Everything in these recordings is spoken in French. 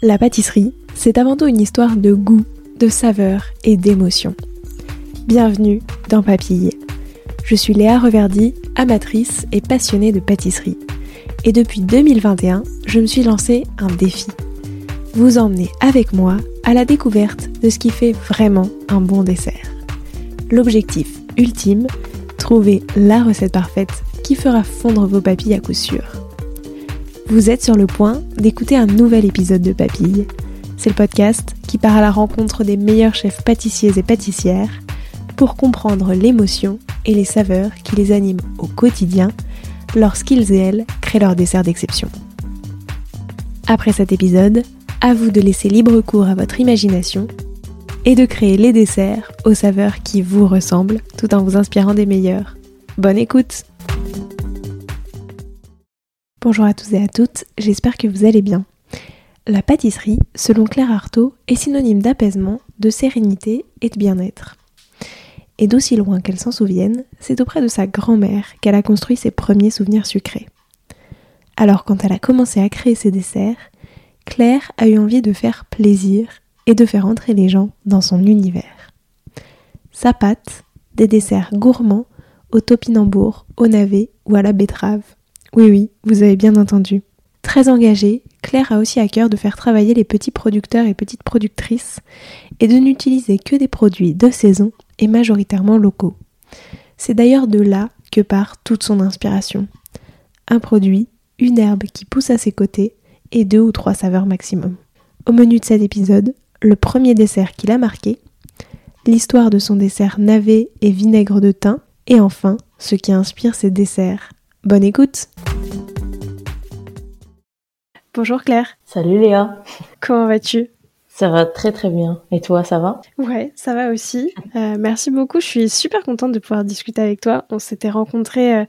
La pâtisserie, c'est avant tout une histoire de goût, de saveur et d'émotion. Bienvenue dans Papille. Je suis Léa Reverdy, amatrice et passionnée de pâtisserie. Et depuis 2021, je me suis lancé un défi. Vous emmener avec moi à la découverte de ce qui fait vraiment un bon dessert. L'objectif ultime, trouver la recette parfaite qui fera fondre vos papilles à coup sûr. Vous êtes sur le point d'écouter un nouvel épisode de Papille. C'est le podcast qui part à la rencontre des meilleurs chefs pâtissiers et pâtissières pour comprendre l'émotion et les saveurs qui les animent au quotidien lorsqu'ils et elles créent leur dessert d'exception. Après cet épisode, à vous de laisser libre cours à votre imagination et de créer les desserts aux saveurs qui vous ressemblent tout en vous inspirant des meilleurs. Bonne écoute Bonjour à tous et à toutes, j'espère que vous allez bien. La pâtisserie, selon Claire Artaud, est synonyme d'apaisement, de sérénité et de bien-être. Et d'aussi loin qu'elle s'en souvienne, c'est auprès de sa grand-mère qu'elle a construit ses premiers souvenirs sucrés. Alors quand elle a commencé à créer ses desserts, Claire a eu envie de faire plaisir et de faire entrer les gens dans son univers. Sa pâte, des desserts gourmands au topinambour, au navet ou à la betterave, oui, oui, vous avez bien entendu. Très engagée, Claire a aussi à cœur de faire travailler les petits producteurs et petites productrices et de n'utiliser que des produits de saison et majoritairement locaux. C'est d'ailleurs de là que part toute son inspiration. Un produit, une herbe qui pousse à ses côtés et deux ou trois saveurs maximum. Au menu de cet épisode, le premier dessert qui l'a marqué, l'histoire de son dessert navet et vinaigre de thym, et enfin ce qui inspire ses desserts, Bonne écoute Bonjour Claire. Salut Léa. Comment vas-tu? Ça va très très bien. Et toi, ça va? Ouais, ça va aussi. Euh, merci beaucoup. Je suis super contente de pouvoir discuter avec toi. On s'était rencontrés euh,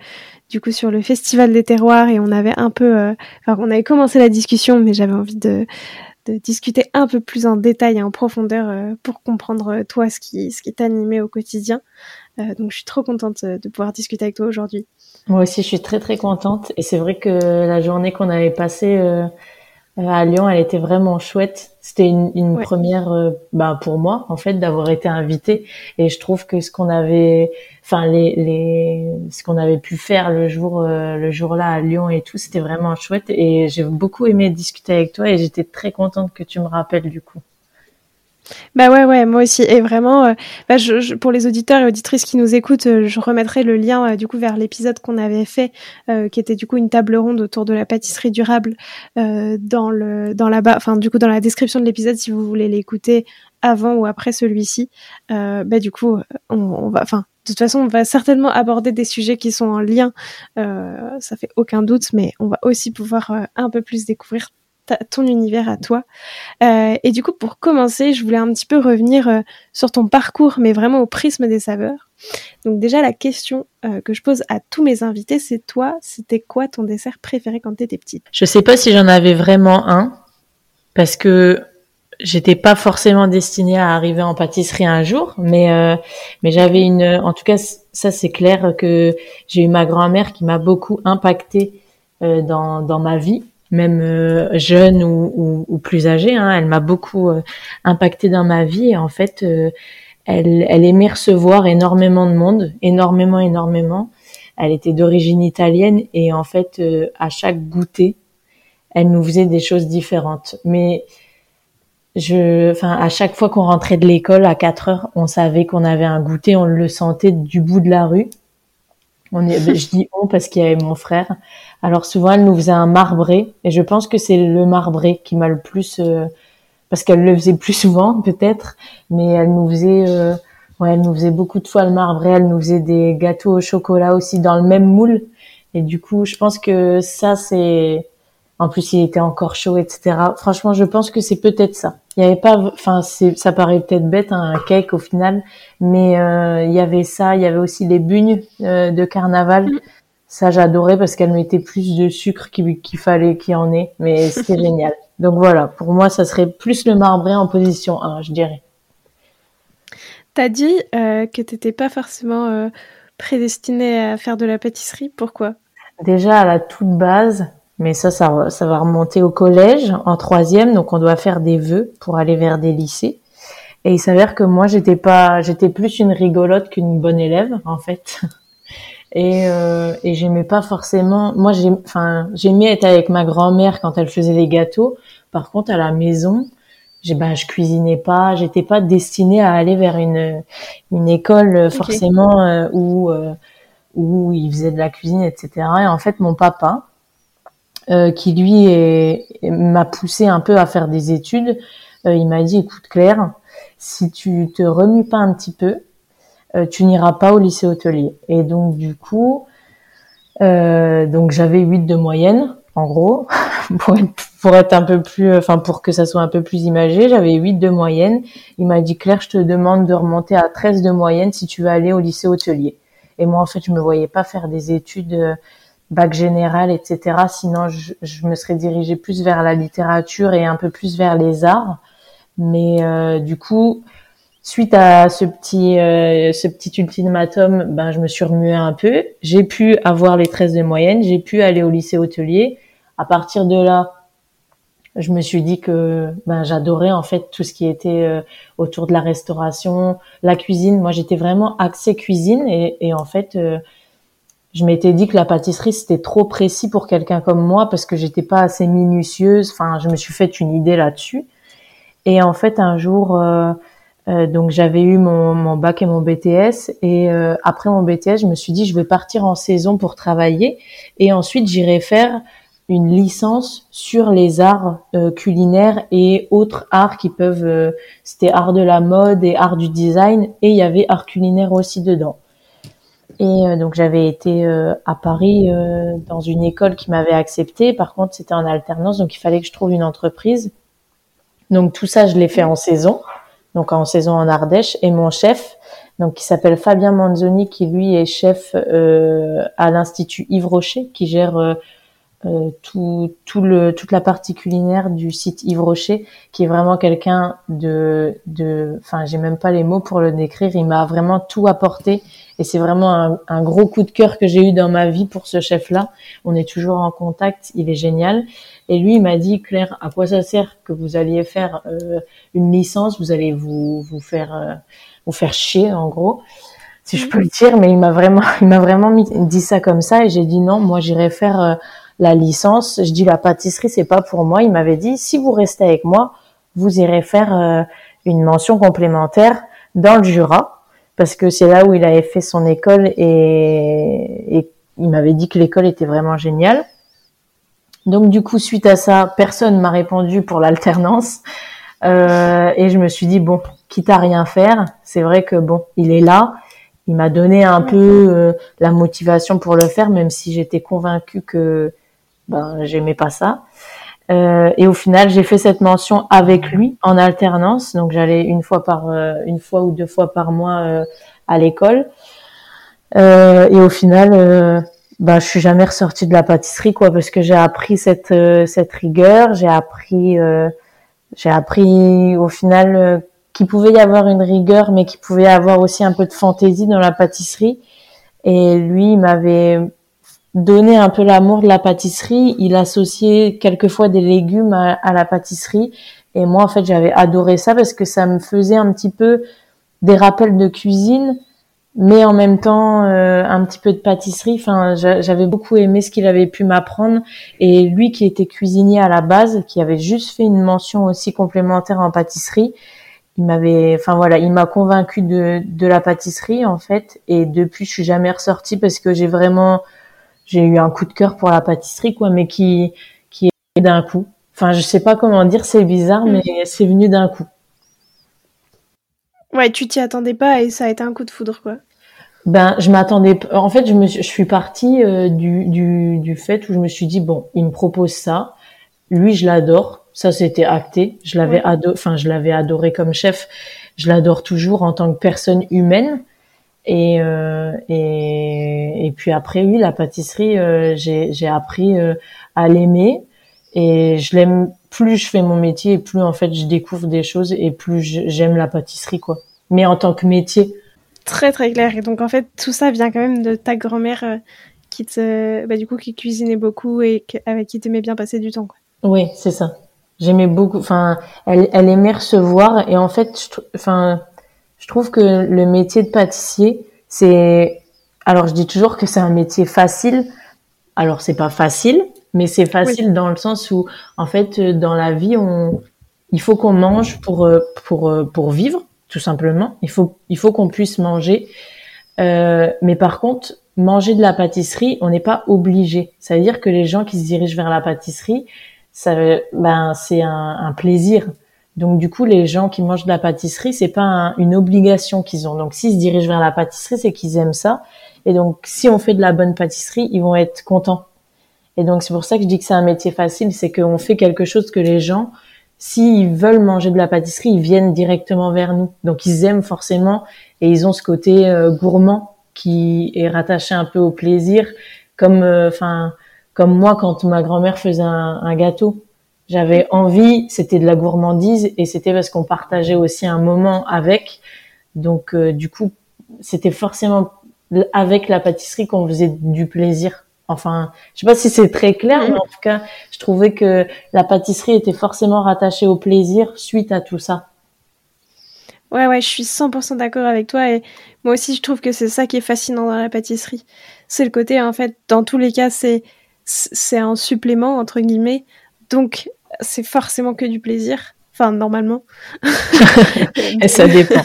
du coup sur le Festival des terroirs et on avait un peu... Euh, enfin, on avait commencé la discussion, mais j'avais envie de, de discuter un peu plus en détail et en profondeur pour comprendre toi ce qui, ce qui t'animait au quotidien. donc je suis trop contente de pouvoir discuter avec toi aujourd'hui. Moi aussi, je suis très très contente. Et c'est vrai que la journée qu'on avait passée euh, à Lyon, elle était vraiment chouette. C'était une, une première, euh, bah, pour moi, en fait, d'avoir été invitée. Et je trouve que ce qu'on avait, enfin les, les, ce qu'on avait pu faire le jour, euh, le jour-là à Lyon et tout, c'était vraiment chouette. Et j'ai beaucoup aimé discuter avec toi. Et j'étais très contente que tu me rappelles du coup. Bah ouais, ouais, moi aussi. Et vraiment, euh, bah je, pour les auditeurs et auditrices qui nous écoutent, euh, je remettrai le lien euh, du coup vers l'épisode qu'on avait fait, qui était du coup une table ronde autour de la pâtisserie durable dans le dans la enfin du coup dans la description de l'épisode si vous voulez l'écouter avant ou après celui-ci. bah du coup, on, va, enfin de toute façon, on va certainement aborder des sujets qui sont en lien, ça fait aucun doute, mais on va aussi pouvoir un peu plus découvrir ton univers à toi. Euh, et du coup, pour commencer, je voulais un petit peu revenir euh, sur ton parcours, mais vraiment au prisme des saveurs. Donc déjà, la question euh, que je pose à tous mes invités, c'est toi, c'était quoi ton dessert préféré quand tu étais petite? Je sais pas si j'en avais vraiment un, parce que j'étais pas forcément destinée à arriver en pâtisserie un jour, mais mais j'avais une, en tout cas ça c'est clair que j'ai eu ma grand-mère qui m'a beaucoup impacté dans dans ma vie même euh, jeune ou, ou, plus âgée. Hein, elle m'a beaucoup euh, impacté dans ma vie et en fait, euh, elle, elle aimait recevoir énormément de monde, énormément, énormément. Elle était d'origine italienne et en fait, à chaque goûter, elle nous faisait des choses différentes. Mais je, enfin, à chaque fois qu'on rentrait de l'école à 4 heures, on savait qu'on avait un goûter, on le sentait du bout de la rue. On je dis on parce qu'il y avait mon frère. Alors souvent, elle nous faisait un marbré, et je pense que c'est le marbré qui m'a le plus, euh, parce qu'elle le faisait plus souvent peut-être, mais elle nous faisait, euh, ouais, elle nous faisait beaucoup de fois le marbré. Elle nous faisait des gâteaux au chocolat aussi dans le même moule, et du coup, je pense que ça c'est, en plus il était encore chaud, etc. Franchement, je pense que c'est peut-être ça. Il y avait pas, enfin, ça paraît peut-être bête un cake au final, mais euh, il y avait ça. Il y avait aussi les bugnes de carnaval. Mm. Ça, j'adorais parce qu'elle mettait plus de sucre qu'il fallait qu'il y en ait, mais c'était génial. Donc voilà, pour moi, ça serait plus le marbré en position 1, je dirais. T'as dit euh, que t'étais pas forcément euh, prédestinée à faire de la pâtisserie. Pourquoi? Déjà, à la toute base, Mais ça, ça, ça va remonter au collège, en troisième, donc on doit faire des vœux pour aller vers des lycées. Et il s'avère que moi, j'étais pas, j'étais plus une rigolote qu'une bonne élève, en fait. Et, euh, et j'aimais pas forcément. Moi, j'ai, enfin, j'aimais être avec ma grand-mère quand elle faisait les gâteaux. Par contre, à la maison, j'ai, ben, je cuisinais pas. J'étais pas destinée à aller vers une une école forcément euh, où euh, où il faisait de la cuisine, etc. Et en fait, mon papa, euh, qui lui m'a poussé un peu à faire des études, il m'a dit, écoute Claire, si tu te remues pas un petit peu, euh, tu n'iras pas au lycée hôtelier. Et donc du coup, euh, donc j'avais 8 de moyenne, en gros, pour être, un peu plus, enfin pour que ça soit un peu plus imagé, j'avais 8 de moyenne. Il m'a dit Claire, je te demande de remonter à 13 de moyenne si tu veux aller au lycée hôtelier. Et moi en fait, je me voyais pas faire des études euh, bac général, etc. Sinon, je, je, me serais dirigée plus vers la littérature et un peu plus vers les arts. Mais euh, du coup, suite à ce petit euh, ce petit ultimatum, ben je me suis remuée un peu. J'ai pu avoir les 13 de moyenne, j'ai pu aller au lycée hôtelier. À partir de là, je me suis dit que ben j'adorais en fait tout ce qui était euh, autour de la restauration, la cuisine. Moi, j'étais vraiment axée cuisine et, et en fait euh, je m'étais dit que la pâtisserie c'était trop précis pour quelqu'un comme moi parce que j'étais pas assez minutieuse. Enfin, je me suis fait une idée là-dessus. Et en fait, un jour, euh, donc j'avais eu mon, mon, bac et mon BTS et euh, après mon BTS, je me suis dit je vais partir en saison pour travailler et ensuite j'irai faire une licence sur les arts euh, culinaires et autres arts qui peuvent c'était art de la mode et art du design et il y avait art culinaire aussi dedans. Et donc j'avais été à Paris dans une école qui m'avait accepté. Par contre, c'était en alternance, donc il fallait que je trouve une entreprise. Donc tout ça, je l'ai fait en saison donc en saison en Ardèche, et mon chef, donc qui s'appelle Fabien Manzoni, qui lui est chef euh, à l'Institut Yves Rocher, qui gère euh, euh, tout, tout le, toute la partie culinaire du site Yves Rocher, qui est vraiment quelqu'un de, de, enfin j'ai même pas les mots pour le décrire, il m'a vraiment tout apporté et c'est vraiment un, un, gros coup de cœur que j'ai eu dans ma vie pour ce chef-là. On est toujours en contact, il est génial. Et lui, il m'a dit, Claire, à quoi ça sert que vous alliez faire euh, une licence? Vous allez vous vous faire euh, vous faire chier, en gros, si je peux le dire. Mais il m'a vraiment, il m'a vraiment dit ça comme ça, et j'ai dit non, moi j'irai faire euh, la licence. Je dis la pâtisserie, c'est pas pour moi. Il m'avait dit, si vous restez avec moi, vous irez faire une mention complémentaire dans le Jura, parce que c'est là où il avait fait son école et, il m'avait dit que l'école était vraiment géniale. Donc du coup, suite à ça, personne m'a répondu pour l'alternance. Euh, et je me suis dit, bon, quitte à rien faire, c'est vrai que bon, il est là. Il m'a donné un peu euh, la motivation pour le faire, même si j'étais convaincue que ben, j'aimais pas ça. Euh, et au final, j'ai fait cette mention avec lui en alternance. Donc j'allais une fois par une fois ou deux fois par mois à l'école. et au final, bah je suis jamais ressortie de la pâtisserie quoi parce que j'ai appris cette euh, cette rigueur j'ai appris euh, j'ai appris au final euh, qu'il pouvait y avoir une rigueur mais qu'il pouvait y avoir aussi un peu de fantaisie dans la pâtisserie et lui il m'avait donné un peu l'amour de la pâtisserie il associait quelquefois des légumes à, à la pâtisserie et moi en fait j'avais adoré ça parce que ça me faisait un petit peu des rappels de cuisine mais en même temps euh, un petit peu de pâtisserie. Enfin, j'avais beaucoup aimé ce qu'il avait pu m'apprendre. Et lui, qui était cuisinier à la base, qui avait juste fait une mention aussi complémentaire en pâtisserie, il m'avait, enfin voilà, il m'a convaincu de, de la pâtisserie en fait. Et depuis, je suis jamais ressortie parce que j'ai vraiment, j'ai eu un coup de cœur pour la pâtisserie, quoi, mais qui qui est d'un coup. Enfin, je sais pas comment dire, c'est bizarre, mm. mais c'est venu d'un coup. Ouais, tu t'y attendais pas et ça a été un coup de foudre, quoi. Ben, je m'attendais. En fait, je me, je suis partie euh, du, du, du fait où je me suis dit bon, il me propose ça. Lui, je l'adore. Ça, c'était acté. Je l'avais adoré. Enfin, je l'avais adoré comme chef. Je l'adore toujours en tant que personne humaine. Et euh, et, et puis après, oui, la pâtisserie, euh, j'ai j'ai appris euh, à l'aimer et je l'aime. Plus je fais mon métier, et plus en fait je découvre des choses et plus j'aime la pâtisserie, quoi. Mais en tant que métier Très très clair. Et donc en fait, tout ça vient quand même de ta grand-mère euh, qui te, bah, du coup, qui cuisinait beaucoup et avec qui t'aimais bien passer du temps. Quoi. Oui, c'est ça. J'aimais beaucoup. Enfin, elle, elle aimait recevoir et en fait, je, enfin, je trouve que le métier de pâtissier, c'est, alors je dis toujours que c'est un métier facile. Alors c'est pas facile, mais c'est facile dans le sens où, en fait, dans la vie, on, il faut qu'on mange pour euh, pour euh, pour vivre, tout simplement. Il faut il faut qu'on puisse manger. Euh, mais par contre, manger de la pâtisserie, on n'est pas obligé. Ça veut dire que les gens qui se dirigent vers la pâtisserie, ça, ben c'est un, un, plaisir. Donc du coup, les gens qui mangent de la pâtisserie, c'est pas une obligation qu'ils ont. Donc s'ils se dirigent vers la pâtisserie, c'est qu'ils aiment ça. Et donc si on fait de la bonne pâtisserie, ils vont être contents. Et donc c'est pour ça que je dis que c'est un métier facile, c'est qu'on fait quelque chose que les gens, s'ils veulent manger de la pâtisserie, ils viennent directement vers nous. Donc ils aiment forcément et ils ont ce côté euh, gourmand qui est rattaché un peu au plaisir, comme euh, enfin comme moi quand ma grand-mère faisait un, gâteau. J'avais envie, c'était de la gourmandise et c'était parce qu'on partageait aussi un moment avec. Donc euh, du coup, c'était forcément avec la pâtisserie qu'on faisait du plaisir. Enfin, je sais pas si c'est très clair, mais en tout cas, je trouvais que la pâtisserie était forcément rattachée au plaisir suite à tout ça. Ouais, ouais, je suis 100% d'accord avec toi et moi aussi je trouve que c'est ça qui est fascinant dans la pâtisserie. C'est le côté, en fait, dans tous les cas, c'est c'est un supplément entre guillemets, donc c'est forcément que du plaisir. Enfin, normalement. et ça dépend.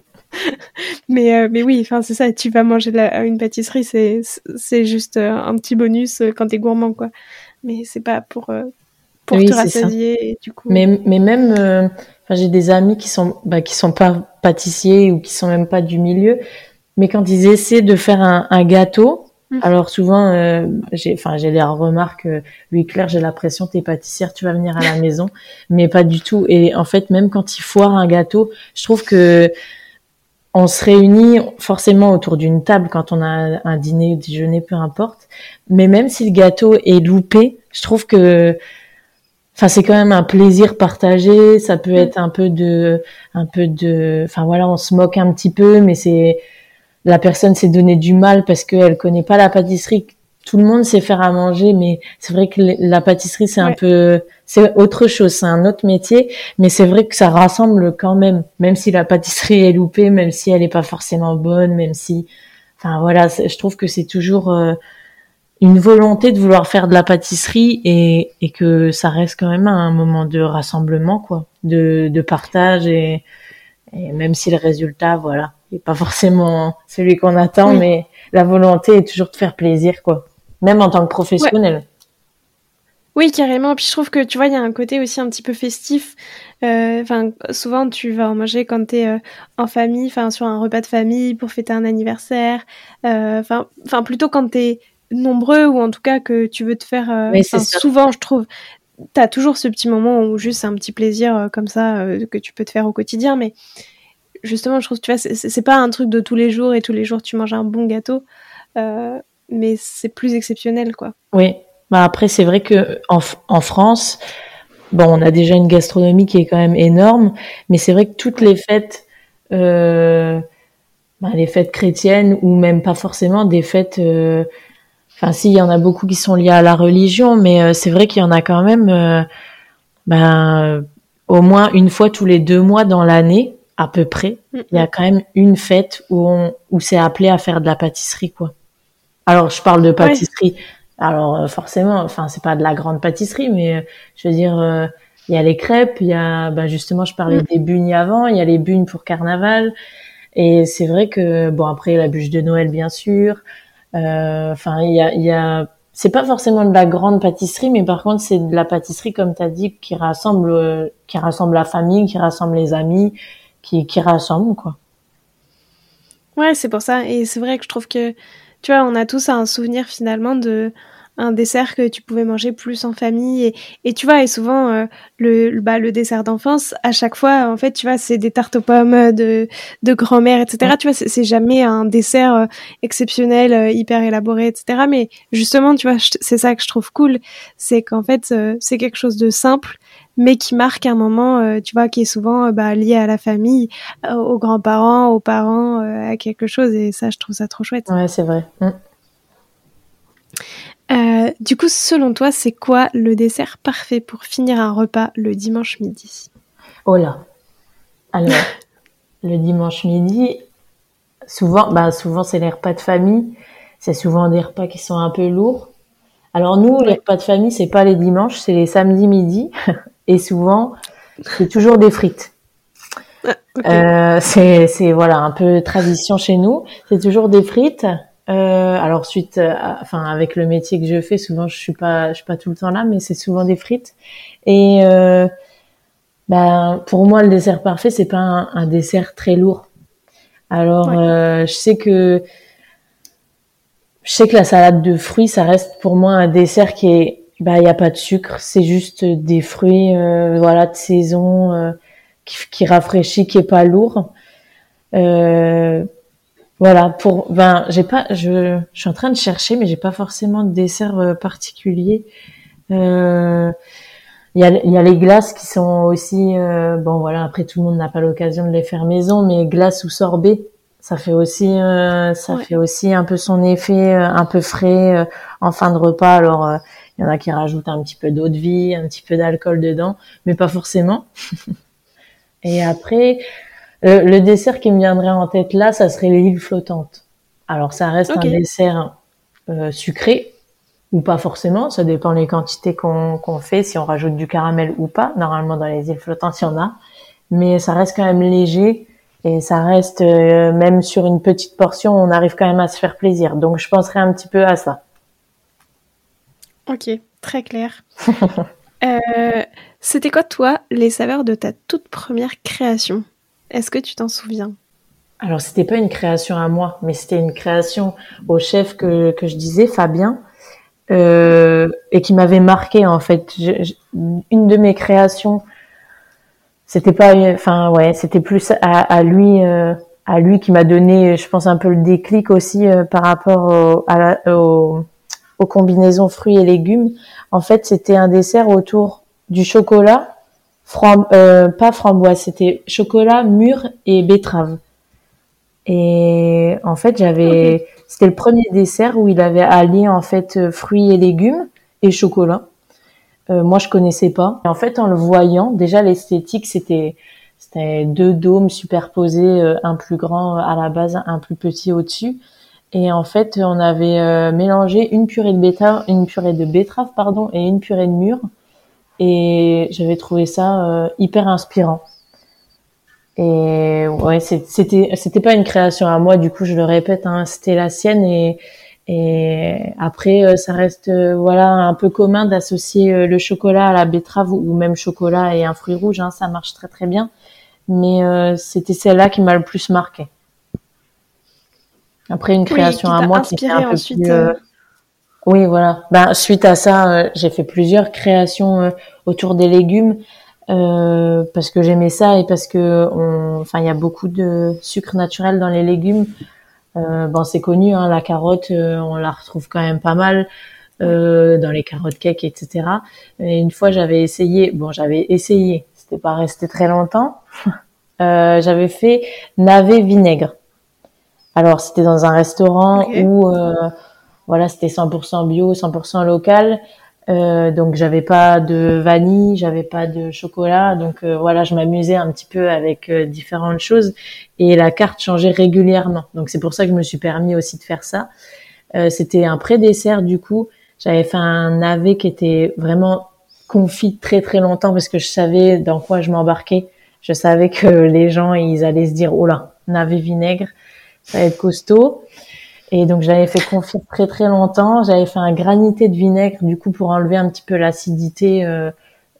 mais euh, mais oui, enfin c'est ça. Tu vas manger une pâtisserie, c'est c'est juste euh, un petit bonus euh, quand t'es gourmand, quoi. Mais c'est pas pour pour te rassasier. Et, du coup... Mais mais même, enfin j'ai des amis qui sont bah, qui sont pas pâtissiers ou qui sont même pas du milieu, mais quand ils essaient de faire un, un gâteau. Alors souvent, euh, j'ai, enfin, j'ai les remarques. Euh, oui, Claire, j'ai l'impression t'es pâtissière, tu vas venir à la maison, mais pas du tout. Et en fait, même quand ils foirent un gâteau, je trouve que on se réunit forcément autour d'une table quand on a un dîner, déjeuner, peu importe. Mais même si le gâteau est loupé, je trouve que, enfin, c'est quand même un plaisir partagé. Ça peut être un peu de, un peu de, enfin voilà, on se moque un petit peu, mais c'est la personne s'est donné du mal parce qu'elle connaît pas la pâtisserie. Tout le monde sait faire à manger, mais c'est vrai que la pâtisserie c'est un peu, c'est autre chose, c'est un autre métier, mais c'est vrai que ça rassemble quand même, même si la pâtisserie est loupée, même si elle est pas forcément bonne, même si, enfin voilà, je trouve que c'est toujours euh, une volonté de vouloir faire de la pâtisserie et, et que ça reste quand même un moment de rassemblement, quoi, de, de partage et, et même si le résultat, voilà, n'est pas forcément celui qu'on attend, mais la volonté est toujours de faire plaisir, quoi, même en tant que professionnel. Oui, carrément. Puis je trouve que tu vois, il y a un côté aussi un petit peu festif. Euh, enfin, souvent tu vas en manger quand tu es euh, en famille, enfin sur un repas de famille pour fêter un anniversaire. Euh, enfin, plutôt quand tu es nombreux ou en tout cas que tu veux te faire. Oui, souvent, je trouve, tu as toujours ce petit moment où juste c'est un petit plaisir comme ça que tu peux te faire au quotidien, mais justement, je trouve, tu vois, c'est pas un truc de tous les jours et tous les jours tu manges un bon gâteau, mais c'est plus exceptionnel, quoi. Oui, bah après, c'est vrai que en, en, France, bon, on a déjà une gastronomie qui est quand même énorme, mais c'est vrai que toutes les fêtes, euh, bah, les fêtes chrétiennes ou même pas forcément des fêtes, euh, enfin, si, il y en a beaucoup qui sont liées à la religion, mais euh, c'est vrai qu'il y en a quand même, euh, ben, au moins une fois tous les deux mois dans l'année, à peu près, il y a quand même une fête où on, où c'est appelé à faire de la pâtisserie, quoi. Alors, je parle de pâtisserie. Alors euh, forcément, enfin c'est pas de la grande pâtisserie, mais euh, je veux dire, euh, il y a les crêpes, il y a, bah, justement, je parlais mm. des bugnes avant, il y a les bugnes pour carnaval, et c'est vrai que bon après la bûche de Noël bien sûr, enfin il y a, il y a c'est pas forcément de la grande pâtisserie, mais par contre c'est de la pâtisserie comme tu as dit qui rassemble qui rassemble la famille, qui rassemble les amis, qui qui rassemble quoi. Ouais, c'est pour ça. Et c'est vrai que je trouve que tu vois, on a tous un souvenir finalement de un dessert que tu pouvais manger plus en famille. Et, et tu vois et souvent euh, le bah, le dessert d'enfance à chaque fois en fait tu vois c'est des tartes aux pommes de de grand-mère etc tu vois c'est jamais un dessert euh, exceptionnel euh, hyper élaboré etc mais justement tu vois c'est ça que je trouve cool. C'est qu'en fait c'est quelque chose de simple mais qui marque un moment, tu vois, qui est souvent bah, lié à la famille, aux grands-parents, aux parents, à quelque chose. Et ça, je trouve ça trop chouette. Ouais, c'est vrai. Mm. du coup, selon toi, c'est quoi le dessert parfait pour finir un repas le dimanche midi? Oh là Alors, le dimanche midi, souvent, bah souvent c'est les repas de famille. C'est souvent des repas qui sont un peu lourds. Alors nous, les repas de famille, c'est pas les dimanches, c'est les samedis midi. Et souvent, c'est toujours des frites. Ah, euh, c'est voilà un peu tradition chez nous. C'est toujours des frites. Euh, alors suite, euh, enfin avec le métier que je fais, souvent je suis pas, je suis pas tout le temps là, mais c'est souvent des frites. Et euh, ben pour moi le dessert parfait, c'est pas un, dessert très lourd. Alors je sais que je sais que la salade de fruits, ça reste pour moi un dessert qui est, bah il y a pas de sucre, c'est juste des fruits, voilà de saison, qui, qui, rafraîchit, qui est pas lourd. Euh, voilà, pour ben j'ai pas je, je suis en train de chercher mais j'ai pas forcément de dessert euh, particulier. Euh, il y, a, y a les glaces qui sont aussi euh, bon voilà après tout le monde n'a pas l'occasion de les faire maison mais glace ou sorbet ça fait aussi ça fait aussi un peu son effet un peu frais en fin de repas alors il y en a qui rajoutent un petit peu d'eau de vie un petit peu d'alcool dedans mais pas forcément et après euh, le, dessert qui me viendrait en tête là, ça serait l'île flottante. Alors ça reste un dessert euh, sucré ou pas forcément, ça dépend les quantités qu'on fait, si on rajoute du caramel ou pas. Normalement dans les îles flottantes il y en a, mais ça reste quand même léger et ça reste euh, même sur une petite portion, on arrive quand même à se faire plaisir. Donc je penserais un petit peu à ça. Ok, très clair. C'était quoi toi les saveurs de ta toute première création? Est-ce que tu t'en souviens? Alors, c'était pas une création à moi, mais c'était une création au chef que, que je disais, Fabien, euh, et qui m'avait marqué en fait. une de mes créations, c'était pas, enfin ouais, c'était plus à, à lui, euh, à lui qui m'a donné, je pense un peu le déclic aussi euh, par rapport à la, aux combinaisons fruits et légumes. En fait, c'était un dessert autour du chocolat euh, pas framboise, c'était chocolat, mûr et betterave. Et en fait, j'avais, c'était le premier dessert où il avait allié en fait euh, fruits et légumes et chocolat. Euh, moi, je connaissais pas. Et en fait, en le voyant, déjà l'esthétique, c'était c'était deux dômes superposés, euh, un plus grand à la base, un plus petit au-dessus. Et en fait, on avait mélangé une purée de betterave, une purée de betterave, pardon, et une purée de mûre et j'avais trouvé ça euh, hyper inspirant. Et ouais, c'était c'était pas une création à moi, du coup je le répète, hein, c'était la sienne et et après euh, ça reste euh, voilà un peu commun d'associer le chocolat à la betterave ou même chocolat et un fruit rouge, hein, ça marche très très bien. Mais c'était celle-là qui m'a le plus marqué. Après une création à moi qui était un peu ensuite, plus oui, voilà. Ben, suite à ça, euh, j'ai fait plusieurs créations euh, autour des légumes euh, parce que j'aimais ça et parce que, enfin, il y a beaucoup de sucre naturel dans les légumes. bon, c'est connu, hein, la carotte, on la retrouve quand même pas mal dans les carottes cake, etc. Et une fois, j'avais essayé. Bon, j'avais essayé. C'était pas resté très longtemps. j'avais fait navet vinaigre. Alors, c'était dans un restaurant où voilà, c'était 100% bio, 100% local. Euh, donc j'avais pas de vanille, j'avais pas de chocolat, donc euh, voilà, je m'amusais un petit peu avec euh, différentes choses et la carte changeait régulièrement. Donc c'est pour ça que je me suis permis aussi de faire ça. Euh, c'était un pré-dessert du coup. J'avais fait un navet qui était vraiment confit très très longtemps parce que je savais dans quoi je m'embarquais. Je savais que les gens ils allaient se dire oh là, navet vinaigre, ça va être costaud. Et donc j'avais fait confire très très longtemps. J'avais fait un granité de vinaigre du coup pour enlever un petit peu l'acidité euh,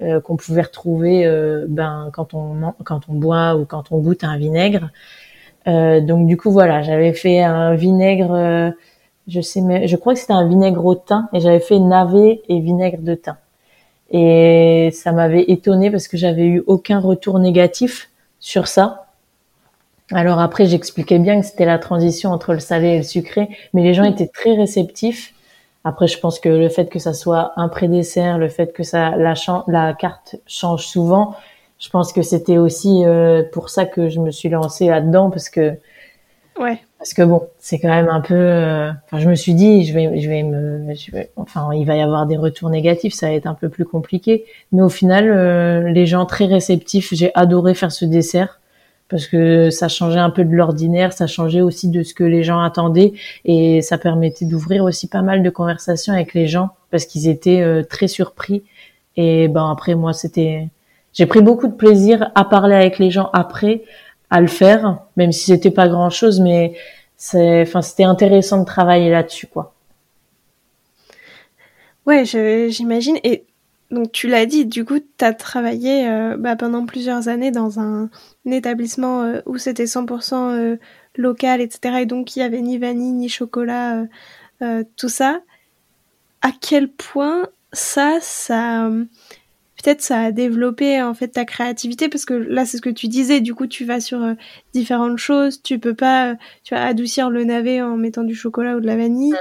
euh, qu'on pouvait retrouver euh, ben quand on quand on boit ou quand on goûte un vinaigre. Euh, donc du coup voilà, j'avais fait un vinaigre, euh, je sais mais je crois que c'était un vinaigre au thym et j'avais fait navet et vinaigre de thym. Et ça m'avait étonné parce que j'avais eu aucun retour négatif sur ça. Alors après, j'expliquais bien que c'était la transition entre le salé et le sucré, mais les gens étaient très réceptifs. Après, je pense que le fait que ça soit un pré-dessert, le fait que ça la, la carte change souvent, je pense que c'était aussi euh, pour ça que je me suis lancée là-dedans parce que Ouais. Parce que bon, c'est quand même un peu. euh, Enfin, je me suis dit, je vais, je vais me, je vais- enfin, il va y avoir des retours négatifs, ça va être un peu plus compliqué. Mais au final, euh, les gens très réceptifs, j'ai adoré faire ce dessert parce que ça changeait un peu de l'ordinaire, ça changeait aussi de ce que les gens attendaient et ça permettait d'ouvrir aussi pas mal de conversations avec les gens parce qu'ils étaient euh, très surpris. Et ben après, moi, c'était, j'ai pris beaucoup de plaisir à parler avec les gens après à le faire, même si c'était pas grand chose, mais c'est, enfin, c'était intéressant de travailler là-dessus, quoi. Ouais, j'imagine. Et donc, tu l'as dit, du coup, tu as travaillé euh, bah, pendant plusieurs années dans un, établissement euh, où c'était 100% euh, local, etc. Et donc, il y avait ni vanille, ni chocolat, tout ça. À quel point ça, ça. Peut-être ça a développé en fait ta créativité parce que là c'est ce que tu disais du coup tu vas sur euh, différentes choses tu peux pas euh, tu vas adoucir le navet en mettant du chocolat ou de la vanille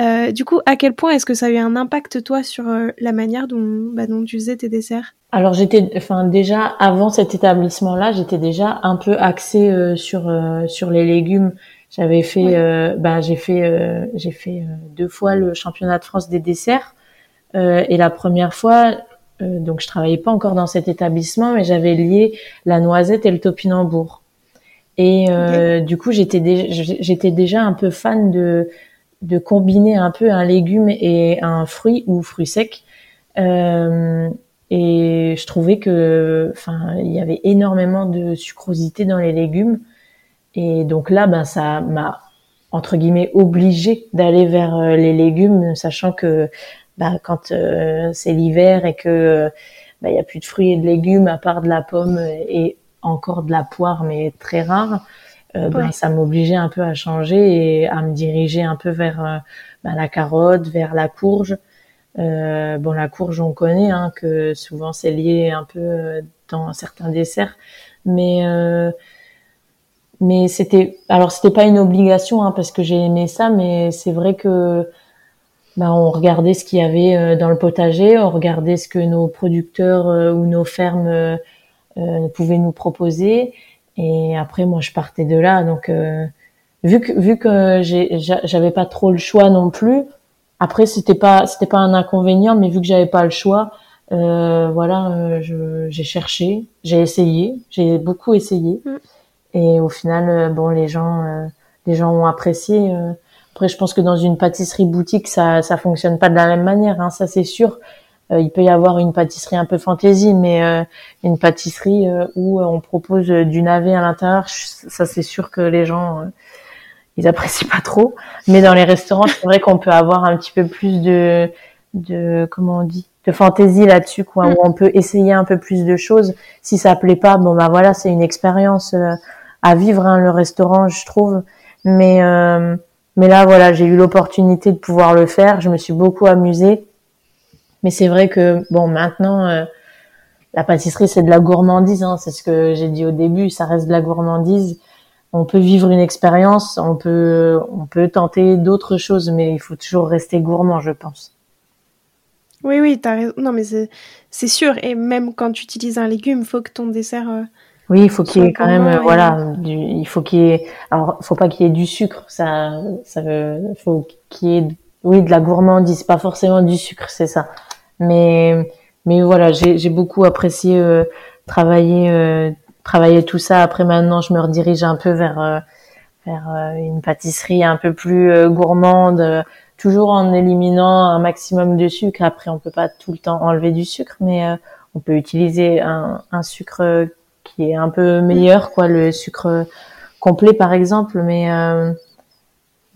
euh, du coup, à quel point est-ce que ça a eu un impact, toi, sur euh, la manière dont, bah, dont tu faisais tes desserts? Alors j'étais, enfin déjà avant cet établissement-là, j'étais déjà un peu axée euh, sur euh, sur les légumes. J'avais fait, Ouais. euh, ben j'ai fait, euh, j'ai fait deux fois le championnat de France des desserts. Euh, et la première fois, euh, donc je travaillais pas encore dans cet établissement, mais j'avais lié la noisette et le topinambour. Et euh, du coup, j'étais déjà, j'étais déjà un peu fan de de combiner un peu un légume et un fruit ou fruit sec. Euh, et je trouvais que, enfin, il y avait énormément de sucrosité dans les légumes. Et donc là, ben, ça m'a entre guillemets obligé d'aller vers les légumes, sachant que bah, quand euh, c'est l'hiver et que bah, il y a plus de fruits et de légumes à part de la pomme et encore de la poire, mais très rare, euh, ben, Ouais. ça m'obligeait un peu à changer et à me diriger un peu vers euh, ben, la carotte, vers la courge. Euh, bon, la courge, on connaît hein, que souvent c'est lié un peu euh, dans certains desserts, mais euh, mais c'était alors c'était pas une obligation hein, parce que j'ai aimé ça, mais c'est vrai que ben, on regardait ce qu'il y avait euh, dans le potager, on regardait ce que nos producteurs euh, ou nos fermes euh, euh, pouvaient nous proposer, et après moi je partais de là. Donc euh, vu que vu que j'avais pas trop le choix non plus, après c'était pas c'était pas un inconvénient, mais vu que j'avais pas le choix, euh, voilà, euh, j'ai cherché, j'ai essayé, j'ai beaucoup essayé, Mm. et au final, bon, les gens euh, les gens ont apprécié. Euh. Après, je pense que dans une pâtisserie boutique, ça ça fonctionne pas de la même manière, hein, ça c'est sûr. Euh, il peut y avoir une pâtisserie un peu fantaisie, mais euh, une pâtisserie euh, où on propose euh, du navet à l'intérieur, ça c'est sûr que les gens euh, ils apprécient pas trop. Mais dans les restaurants, c'est vrai qu'on peut avoir un petit peu plus de de comment on dit de fantaisie là-dessus, quoi, où on peut essayer un peu plus de choses. Si ça plaît pas, bon bah voilà, c'est une expérience euh, à vivre hein, le restaurant, je trouve. Mais euh, mais là voilà, j'ai eu l'opportunité de pouvoir le faire. Je me suis beaucoup amusée. Mais c'est vrai que bon maintenant. euh, la pâtisserie, c'est de la gourmandise, hein, c'est ce que j'ai dit au début, ça reste de la gourmandise. On peut vivre une expérience, on peut, on peut tenter d'autres choses, mais il faut toujours rester gourmand, je pense. Oui, oui, t'as raison. Non, mais c'est c'est sûr. Et même quand tu utilises un légume, il faut que ton dessert. euh, Oui, il faut qu'il y ait quand même, euh, voilà, du, il faut qu'il y ait, alors, faut pas qu'il y ait du sucre, ça, ça veut, faut qu'il y ait, oui, de la gourmandise, pas forcément du sucre, c'est ça. Mais, mais voilà, j'ai, j'ai beaucoup apprécié euh, travailler, euh, travailler tout ça. Après, maintenant, je me redirige un peu vers, euh, vers euh, une pâtisserie un peu plus euh, gourmande, euh, toujours en éliminant un maximum de sucre. Après, on peut pas tout le temps enlever du sucre, mais euh, on peut utiliser un, un sucre euh, qui est un peu meilleur, quoi, le sucre complet par exemple. Mais euh,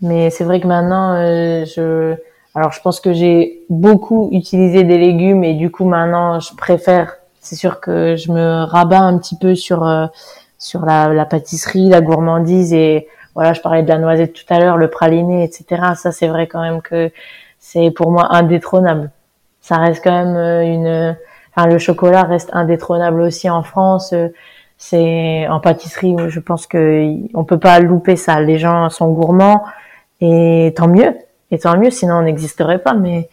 mais c'est vrai que maintenant, euh, je alors je pense que j'ai beaucoup utilisé des légumes et du coup maintenant je préfère. C'est sûr que je me rabats un petit peu sur euh, sur la, la pâtisserie, la gourmandise et voilà, je parlais de la noisette tout à l'heure, le praliné, etc. Ça c'est vrai quand même que c'est pour moi indétrônable. Ça reste quand même euh, une Le chocolat reste indétrônable aussi en France. Euh, C'est en pâtisserie, je pense que on peut pas louper ça. Les gens sont gourmands et tant mieux. Et tant mieux, sinon on n'existerait pas. Mais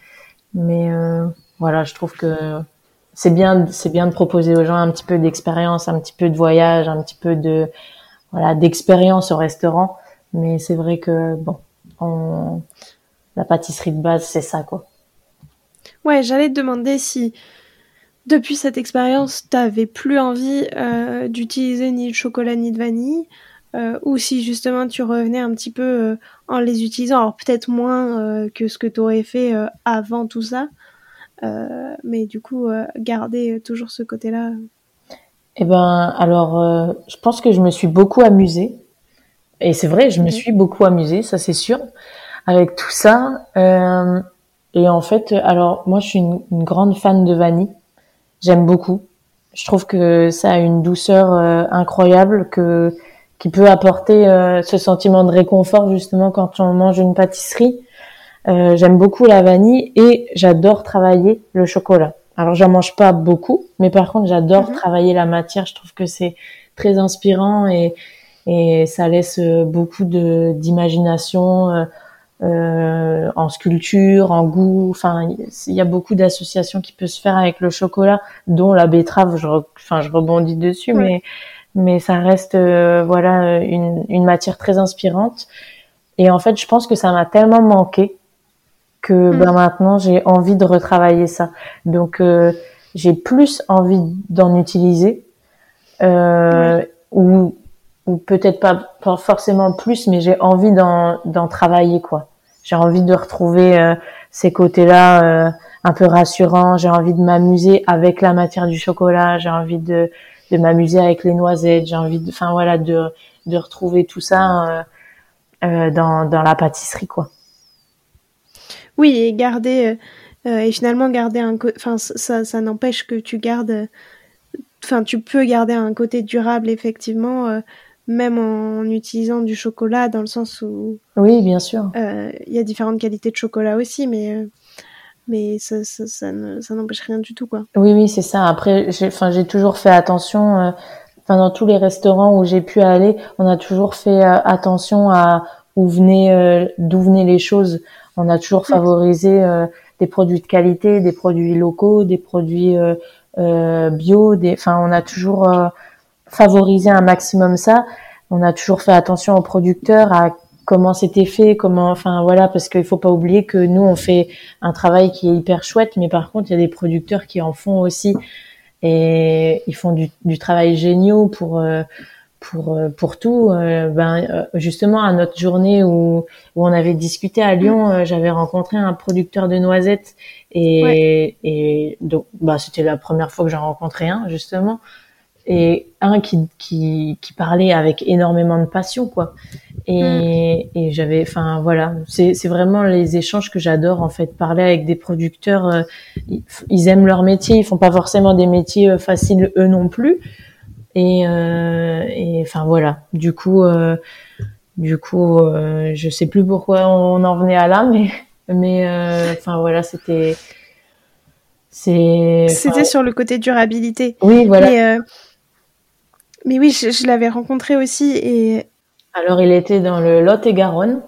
euh, voilà, je trouve que c'est bien, c'est bien de proposer aux gens un petit peu d'expérience, un petit peu de voyage, un petit peu d'expérience au restaurant. Mais c'est vrai que bon, on, la pâtisserie de base, c'est ça quoi. Ouais, j'allais te demander si depuis cette expérience, t'avais plus envie euh, d'utiliser ni de chocolat ni de vanille, euh, ou si justement tu revenais un petit peu euh, en les utilisant, alors peut-être moins que ce que tu aurais fait avant tout ça, mais du coup garder toujours ce côté-là. Eh ben, alors, je pense que je me suis beaucoup amusée, et c'est vrai, je me suis beaucoup amusée, ça c'est sûr, avec tout ça. et en fait, alors moi, je suis une grande fan de vanille. J'aime beaucoup. Je trouve que ça a une douceur euh, incroyable que qui peut apporter euh, ce sentiment de réconfort justement quand on mange une pâtisserie. Euh, j'aime beaucoup la vanille et j'adore travailler le chocolat. Alors j'en mange pas beaucoup, mais par contre j'adore mhm. travailler la matière. Je trouve que c'est très inspirant et et ça laisse beaucoup de d'imagination euh, en sculpture, en goût. Enfin, il y a beaucoup d'associations qui peuvent se faire avec le chocolat, dont la betterave. Je, enfin, je rebondis dessus, mais mais ça reste euh, voilà une, une matière très inspirante. Et en fait, je pense que ça m'a tellement manqué que mm. ben maintenant j'ai envie de retravailler ça. Donc euh, j'ai plus envie d'en utiliser euh, ou ou peut-être pas, forcément plus, mais j'ai envie d'en travailler quoi. J'ai envie de retrouver euh, ces côtés-là euh, un peu rassurants. J'ai envie de m'amuser avec la matière du chocolat. J'ai envie de, de m'amuser avec les noisettes. J'ai envie de, enfin voilà, de, de retrouver tout ça euh, dans, dans la pâtisserie quoi. Oui, et garder et finalement garder un, enfin ça, ça n'empêche que tu gardes, enfin tu peux garder un côté durable effectivement même en utilisant du chocolat, dans le sens où... Oui, bien sûr. Euh, il y a différentes qualités de chocolat aussi, mais, euh, mais ça, ça, ça, n'empêche rien du tout, quoi. Oui, oui, c'est ça. Après, j'ai, enfin, j'ai toujours fait attention... Euh, enfin, dans tous les restaurants où j'ai pu aller, on a toujours fait attention à où venaient, d'où venaient les choses. On a toujours favorisé des produits de qualité, des produits locaux, des produits bio. Des, enfin, on a toujours favoriser un maximum ça. On a toujours fait attention aux producteurs, à comment c'était fait, comment, enfin voilà, parce qu'il faut pas oublier que nous on fait un travail qui est hyper chouette, mais par contre il y a des producteurs qui en font aussi et ils font du, du travail génial pour euh, pour euh, pour tout. Euh, ben justement à notre journée où où on avait discuté à Lyon, j'avais rencontré un producteur de noisettes et et donc bah c'était la première fois que j'en rencontrais un justement et un qui, qui, qui parlait avec énormément de passion quoi. Et, mm. et j'avais enfin voilà. C'est c'est vraiment les échanges que j'adore en fait. Parler avec des producteurs euh, ils, aiment leur métier. Ils font pas forcément des métiers euh, faciles eux non plus. Et euh, et enfin voilà. Du coup euh, du coup euh, je sais plus pourquoi on en venait à là mais mais enfin voilà c'était c'était sur le côté durabilité. Oui voilà mais oui, je, l'avais rencontré aussi et. Alors, il était dans le Lot-et-Garonne.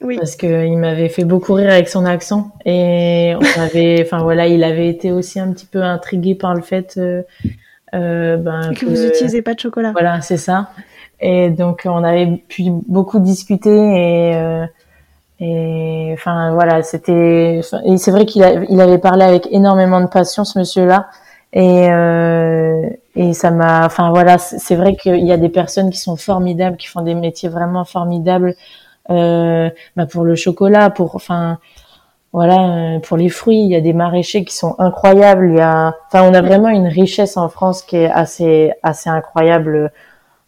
Oui. Parce qu'il m'avait fait beaucoup rire avec son accent et on avait, enfin voilà, il avait été aussi un petit peu intrigué par le fait euh, euh, ben, que, vous n'utilisez pas de chocolat. Voilà, c'est ça. Et donc on avait pu beaucoup discuter et euh, et enfin voilà, c'était et c'est vrai qu'il il avait parlé avec énormément de passion ce monsieur-là et euh, et ça m'a enfin voilà c'est vrai qu'il y a des personnes qui sont formidables qui font des métiers vraiment formidables euh, bah pour le chocolat pour enfin voilà euh, pour les fruits il y a des maraîchers qui sont incroyables il y a enfin on a vraiment une richesse en France qui est assez assez incroyable.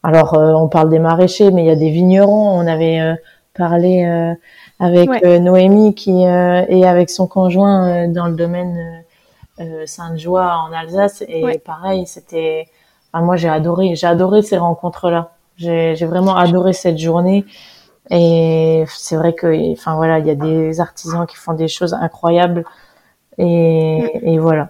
Alors euh, on parle des maraîchers mais il y a des vignerons on avait euh, parlé avec Noémie qui est avec son conjoint dans le domaine euh, Sainte-Joie en Alsace et pareil, c'était. Enfin, moi, j'ai adoré, j'ai adoré ces rencontres-là. J'ai vraiment adoré cette journée. Et c'est vrai que, enfin voilà, il y a des artisans qui font des choses incroyables. Et, et voilà.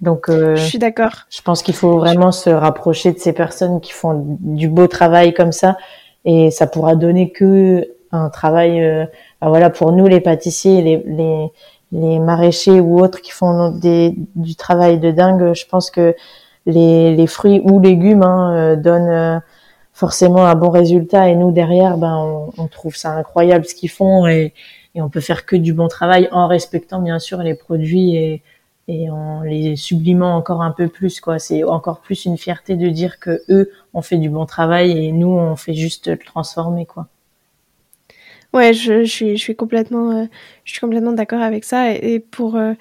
Donc, euh, je suis d'accord. Je pense qu'il faut vraiment se rapprocher de ces personnes qui font du beau travail comme ça, et ça pourra donner que un travail. Euh, ben voilà, pour nous les pâtissiers, les, les les maraîchers ou autres qui font du travail de dingue, je pense que les, fruits ou légumes hein, euh, donnent, euh, forcément un bon résultat. Et nous derrière, ben on, trouve ça incroyable ce qu'ils font et, on peut faire que du bon travail en respectant bien sûr les produits et, et en les sublimant encore un peu plus quoi. C'est encore plus une fierté de dire que eux ont fait du bon travail et nous on fait juste le transformer quoi. Ouais, je, je, suis, je suis complètement, euh, je suis complètement d'accord avec ça. Et, pour euh,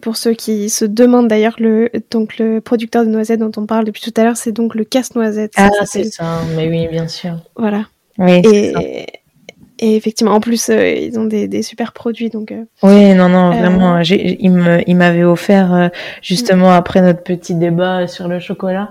pour ceux qui se demandent d'ailleurs le donc le producteur de noisettes dont on parle depuis tout à l'heure, c'est donc le casse-noisette. Ah, c'est ça. Mais oui, bien sûr. Voilà. Oui. Et, et effectivement, en plus, euh, ils ont des, des, super produits, donc. oui, non, non, vraiment. J'ai, il me, il m'avait offert justement après notre petit débat sur le chocolat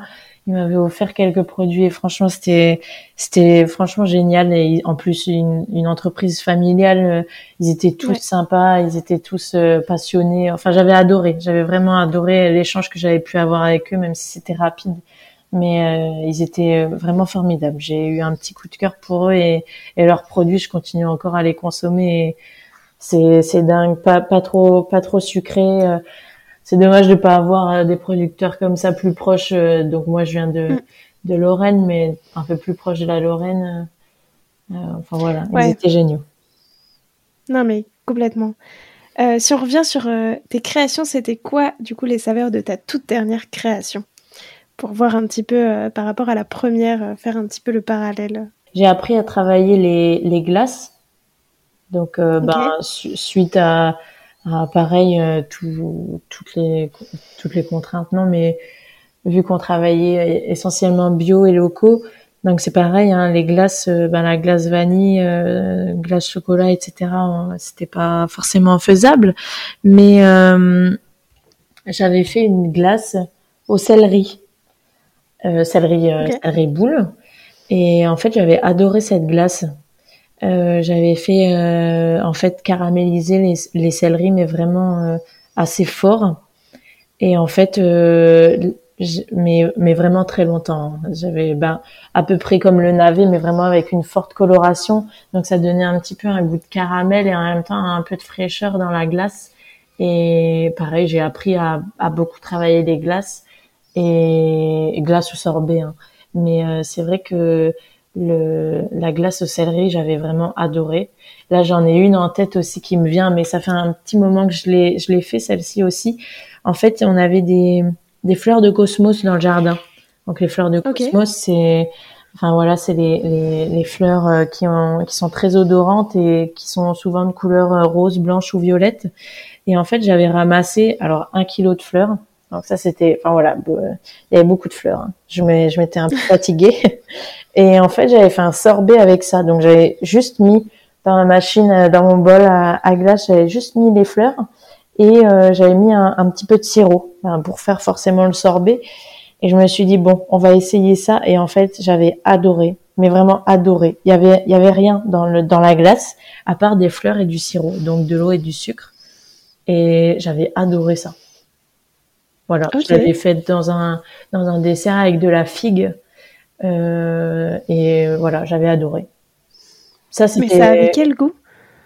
il m'avait offert quelques produits et franchement c'était c'était franchement génial. Et en plus une, une entreprise familiale euh, ils étaient tous sympas ils étaient tous euh, passionnés. Enfin j'avais adoré. J'avais vraiment adoré l'échange que j'avais pu avoir avec eux même si c'était rapide. Mais euh, ils étaient vraiment formidables. J'ai eu un petit coup de cœur pour eux et, et leurs produits je continue encore à les consommer. C'est c'est dingue. Pas pas trop pas trop sucré c'est dommage de pas avoir euh, des producteurs comme ça plus proches. Euh, donc moi, je viens de, mm. de Lorraine, mais un peu plus proche de la Lorraine. Euh, enfin voilà, ils étaient géniaux. Non mais complètement. si on revient sur tes créations, c'était quoi du coup les saveurs de ta toute dernière création? Pour voir un petit peu par rapport à la première, faire un petit peu le parallèle. J'ai appris à travailler les, les glaces. Donc ben, suite à ah, pareil, euh, toutes les toutes les contraintes, non, mais vu qu'on travaillait essentiellement bio et locaux, donc c'est pareil, hein, les glaces, euh, ben, la glace vanille, euh, glace chocolat, etc. C'était pas forcément faisable, mais j'avais fait une glace au céleri, céleri, céleri boule, et en fait j'avais adoré cette glace. Euh, j'avais fait euh, en fait caraméliser les, les céleris, mais vraiment euh, assez fort. Et en fait, mais, mais vraiment très longtemps. J'avais ben, à peu près comme le navet, mais vraiment avec une forte coloration. Donc ça donnait un petit peu un goût de caramel et en même temps un peu de fraîcheur dans la glace. Et pareil, j'ai appris à, à, beaucoup travailler les glaces et, et glace au sorbet. Hein. Mais c'est vrai que le, la glace au céleri, j'avais vraiment adoré. Là, j'en ai une en tête aussi qui me vient, mais ça fait un petit moment que je l'ai, je l'ai fait celle-ci aussi. En fait, on avait des, des fleurs de cosmos dans le jardin. Donc les fleurs de cosmos, c'est, enfin voilà, c'est les, les, les, fleurs euh, qui, ont, qui sont très odorantes et qui sont souvent de couleur euh, rose, blanche ou violette. Et en fait, j'avais ramassé alors un kilo de fleurs. Donc ça c'était, enfin voilà, il y avait beaucoup de fleurs. Hein. Je m'étais un peu fatiguée et en fait j'avais fait un sorbet avec ça. Donc j'avais juste mis dans ma machine, euh, dans mon bol à, glace, j'avais juste mis les fleurs et euh, j'avais mis un, un, petit peu de sirop pour faire forcément le sorbet. Et je me suis dit bon, on va essayer ça. Et en fait j'avais adoré, mais vraiment adoré. Il y avait, il y avait rien dans le dans la glace à part des fleurs et du sirop, donc de l'eau et du sucre. Et j'avais adoré ça. Voilà, je l'avais faite dans un dans un dessert avec de la figue et voilà, j'avais adoré. Ça c'était. Mais ça avait quel goût?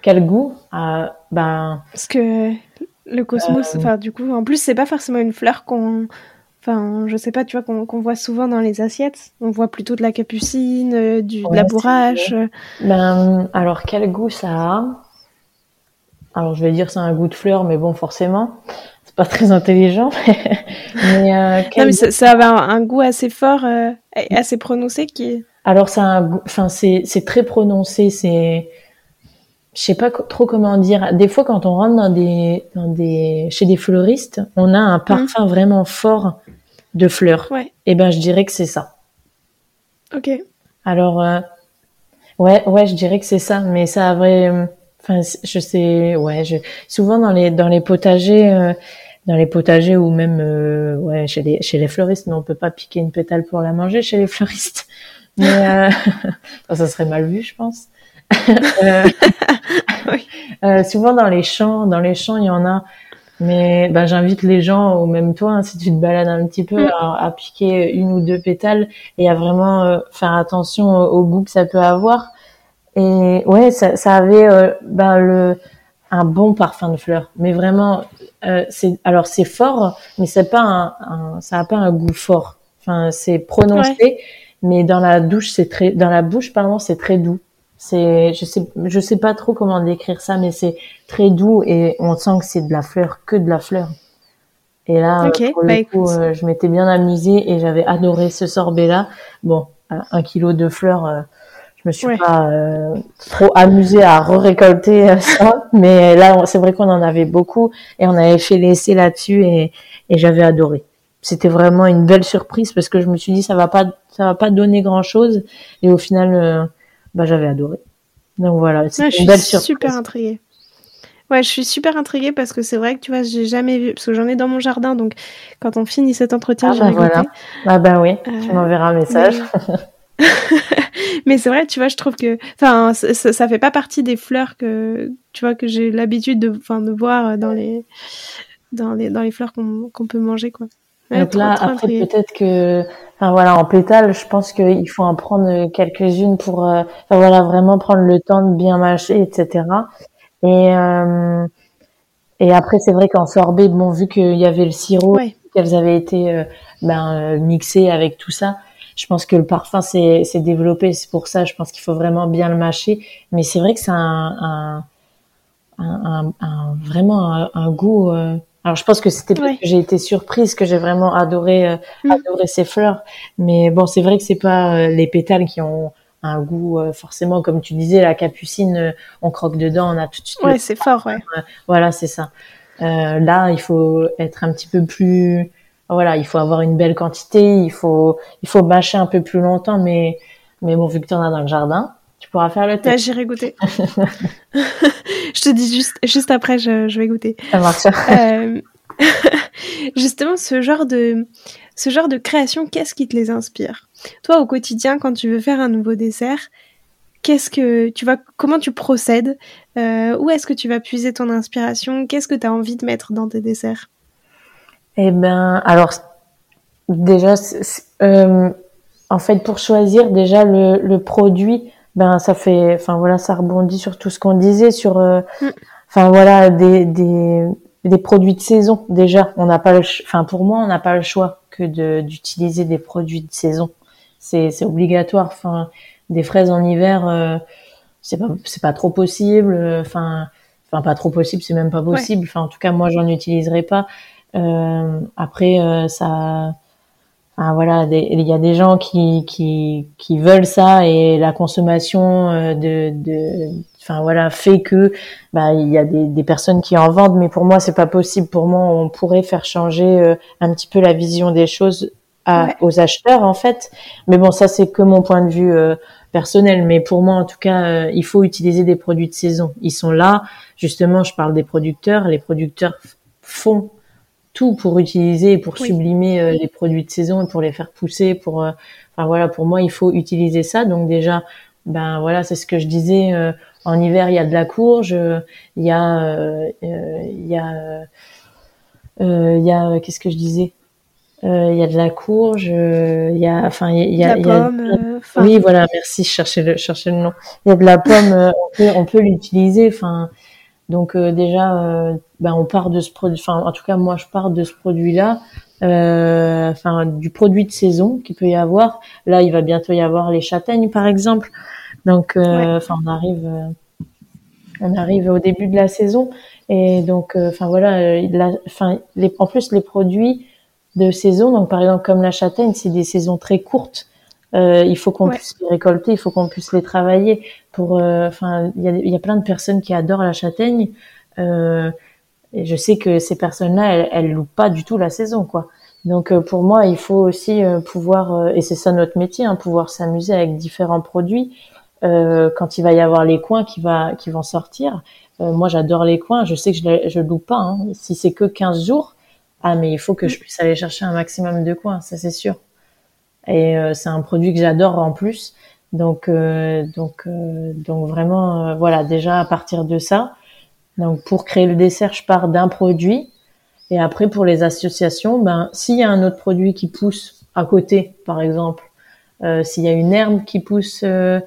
Quel goût? Ah, Ben. Parce que le cosmos, euh, enfin du coup, en plus c'est pas forcément une fleur qu'on, enfin je sais pas, tu vois qu'on voit souvent dans les assiettes. On voit plutôt de la capucine, euh, du de la bourrache. Ben alors quel goût ça a? Alors je vais dire c'est un goût de fleur, mais bon forcément pas très intelligent. mais, euh, non, mais ça, ça avait un, goût assez fort, euh, assez prononcé qui. Alors c'est un, enfin c'est c'est très prononcé, c'est je sais pas trop comment dire. Des fois, quand on rentre dans des, dans des, chez des fleuristes, on a un mmh. parfum vraiment fort de fleurs. Ouais. Et eh ben, je dirais que c'est ça. Ok. Alors, euh, ouais, ouais, je dirais que c'est ça. Mais ça a vrai, enfin, je sais, ouais, je, souvent dans les, dans les potagers, dans les potagers ou même euh, ouais chez les chez les fleuristes mais on peut pas piquer une pétale pour la manger chez les fleuristes mais euh, ça serait mal vu je pense euh, oui. euh, souvent dans les champs dans les champs il y en a mais ben j'invite les gens ou même toi hein, si tu te balades un petit peu mm. à, à, piquer une ou deux pétales et à vraiment faire attention au, goût que ça peut avoir et ouais ça, ça avait ben le un bon parfum de fleurs mais vraiment euh, c'est alors c'est fort, mais c'est pas un, ça a pas un goût fort. Enfin, c'est prononcé mais dans la douche, c'est très, dans la bouche, pardon, c'est très doux. C'est, je sais, je sais pas trop comment décrire ça, mais c'est très doux et on sent que c'est de la fleur, que de la fleur. Et là, pour le bah, coup, euh, je m'étais bien amusée et j'avais adoré ce sorbet-là. Bon, un kilo de fleurs, euh, je me suis pas euh, trop amusée à re-récolter ça, mais là, c'est vrai qu'on en avait beaucoup et on avait fait l'essai là-dessus et, et j'avais adoré. C'était vraiment une belle surprise parce que je me suis dit ça va pas, ça va pas donner grand-chose et au final bah, j'avais adoré. Donc voilà, c'est une belle surprise. super intriguée. Ouais, je suis super intriguée parce que c'est vrai que tu vois, j'ai jamais vu, parce que j'en ai dans mon jardin, donc quand on finit cet entretien, ah bah voilà. Ah bah oui, tu euh, m'enverras un message. Mais, c'est vrai, tu vois, je trouve que, enfin, ça, ça, fait pas partie des fleurs que, tu vois, que j'ai l'habitude de, de voir dans les, dans les, dans les fleurs qu'on peut manger, quoi. Donc là, après, peut-être que, enfin voilà, en pétale, je pense qu'il faut en prendre quelques-unes pour, euh, enfin voilà, vraiment prendre le temps de bien mâcher, etc. Et euh, et après, c'est vrai qu'en sorbet, bon, vu qu'il y avait le sirop, qu'elles avaient été euh, ben, mixées avec tout ça, je pense que le parfum s'est développé. C'est pour ça, je pense qu'il faut vraiment bien le mâcher. Mais c'est vrai que c'est un, un, un, un, vraiment un, goût. Euh, alors je pense que c'était parce que j'ai été surprise, que j'ai vraiment adoré euh, mm. adoré ces fleurs. Mais bon, c'est vrai que c'est pas euh, les pétales qui ont un goût euh, forcément, comme tu disais, la capucine, on croque dedans, on a tout de suite. Ouais, c'est fort, ouais. voilà, c'est ça. là, il faut être un petit peu plus. Voilà, il faut avoir une belle quantité, il faut il faut mâcher un peu plus longtemps, mais mais bon, vu que tu en as dans le jardin, tu pourras faire le test. j'irai goûter. je te dis juste, juste après, je, je vais goûter. Ça marche. Euh, justement, ce genre de, ce genre de création, qu'est-ce qui te les inspire? Toi, au quotidien, quand tu veux faire un nouveau dessert, qu'est-ce que tu vas, comment tu procèdes? Euh, Où est-ce que tu vas puiser ton inspiration? Qu'est-ce que tu as envie de mettre dans tes desserts? Eh ben, alors déjà, euh, en fait, pour choisir déjà le, le produit, ben ça fait, enfin voilà, ça rebondit sur tout ce qu'on disait sur, euh, mm. enfin voilà, des, des, des produits de saison. Déjà, on n'a pas le, enfin pour moi, on n'a pas le choix que de d'utiliser des produits de saison. C'est c'est obligatoire. Enfin, des fraises en hiver, euh, c'est pas c'est pas trop possible. Enfin, enfin pas trop possible, c'est même pas possible. Enfin, en tout cas, moi, j'en utiliserai pas. Euh, après, euh, ça voilà, il y a des gens qui, qui, qui veulent ça et la consommation euh, de, de enfin voilà fait que bah il y a des, des personnes qui en vendent mais pour moi c'est pas possible. Pour moi on pourrait faire changer euh, un petit peu la vision des choses à, aux acheteurs en fait. Mais bon ça c'est que mon point de vue euh, personnel. Mais pour moi en tout cas il faut utiliser des produits de saison. Ils sont là. Justement je parle des producteurs. Les producteurs font tout pour utiliser, pour sublimer euh, les produits de saison et pour les faire pousser. Pour, euh, enfin voilà, pour moi, il faut utiliser ça. Donc déjà, ben voilà, c'est ce que je disais. Euh, en hiver, il y a de la courge, il y a, il y a, il y a, qu'est-ce que je disais Il y a de la courge, il y a, enfin, il y a, il y a, pomme, oui, voilà, merci, je cherchais le, le nom. Il y a de la pomme, on peut, on peut l'utiliser. Enfin, donc euh, déjà, euh, ben on part de ce produit. Enfin, en tout cas, moi, je pars de ce produit-là. Euh, enfin, du produit de saison qu'il peut y avoir. Là, il va bientôt y avoir les châtaignes, par exemple. Donc, enfin, on arrive, on arrive au début de la saison. Et donc, enfin voilà, enfin, les, en plus les produits de saison, donc par exemple comme la châtaigne, c'est des saisons très courtes. Euh, il faut qu'on puisse les récolter, il faut qu'on puisse les travailler. Pour, euh, enfin, il y a, y a, plein de personnes qui adorent la châtaigne. Euh, et je sais que ces personnes-là, elles, elles louent pas du tout la saison, quoi. Donc euh, pour moi, il faut aussi pouvoir, et c'est ça notre métier, hein, pouvoir s'amuser avec différents produits. quand il va y avoir les coins qui va, qui vont sortir, moi j'adore les coins. Je sais que je, je loue pas. Hein. Si c'est que 15 jours, ah mais il faut que je puisse aller chercher un maximum de coins, ça c'est sûr. Et euh, c'est un produit que j'adore en plus. Donc, euh, donc, euh, donc vraiment, voilà, déjà à partir de ça. Donc, pour créer le dessert, je pars d'un produit. Et après, pour les associations, ben, s'il y a un autre produit qui pousse à côté, par exemple, euh, s'il y a une herbe qui pousse euh,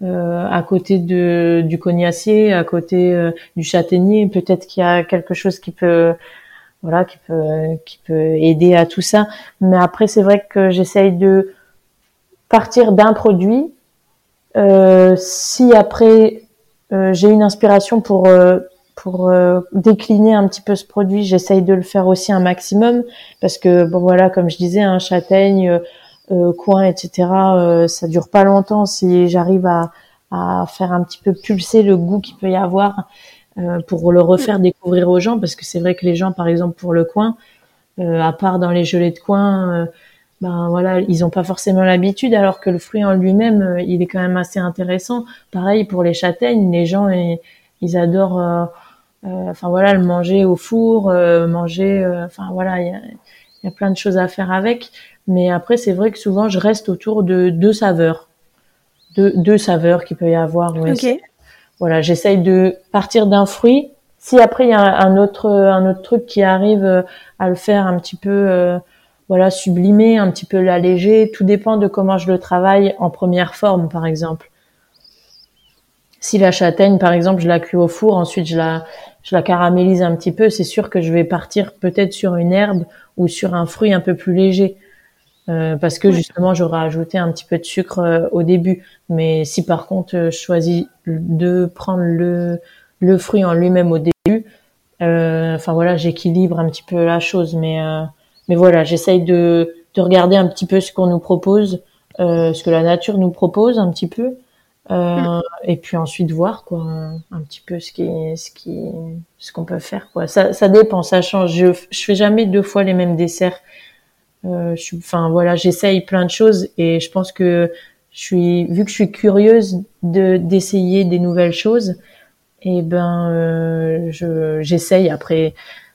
à côté de, du cognacier, à côté du châtaignier, peut-être qu'il y a quelque chose qui peut voilà qui peut qui peut aider à tout ça mais après c'est vrai que j'essaye de partir d'un produit. Euh, si après euh, j'ai une inspiration pour euh, pour euh, décliner un petit peu ce produit, j'essaye de le faire aussi un maximum parce que bon voilà, comme je disais, un châtaigne, coin, etc. ça dure pas longtemps si j'arrive à à faire un petit peu pulser le goût qu'il peut y avoir pour le refaire découvrir aux gens parce que c'est vrai que les gens, par exemple pour le coin, à part dans les gelées de coin ben voilà, ils n'ont pas forcément l'habitude, alors que le fruit en lui-même, euh, il est quand même assez intéressant. Pareil pour les châtaignes, les gens ils, adorent, euh, euh, enfin voilà, le manger au four, manger, enfin voilà, il y a, plein de choses à faire avec. Mais après, c'est vrai que souvent, je reste autour de deux saveurs, deux, deux saveurs qu'il peut y avoir. Voilà, j'essaye de partir d'un fruit. Si après il y a un autre un autre truc qui arrive à le faire un petit peu voilà, sublimer, un petit peu l'alléger. Tout dépend de comment je le travaille en première forme, par exemple. Si la châtaigne, par exemple, je la cuis au four, ensuite je la, je la caramélise un petit peu, c'est sûr que je vais partir peut-être sur une herbe ou sur un fruit un peu plus léger. Euh, parce que justement j'aurais ajouté un petit peu de sucre euh, au début. Mais si par contre euh, je choisis de prendre le, le fruit en lui-même au début, enfin voilà, j'équilibre un petit peu la chose. Mais mais voilà, j'essaye de, de regarder un petit peu ce qu'on nous propose, euh, ce que la nature nous propose un petit peu, euh, mm. et puis ensuite voir quoi, un, petit peu ce qui, ce qui, ce qu'on peut faire quoi. Ça, ça dépend, ça change. Je, je fais jamais deux fois les mêmes desserts. Euh, je enfin voilà, j'essaye plein de choses et je pense que je suis, vu que je suis curieuse de d'essayer des nouvelles choses, et eh ben euh, je j'essaye après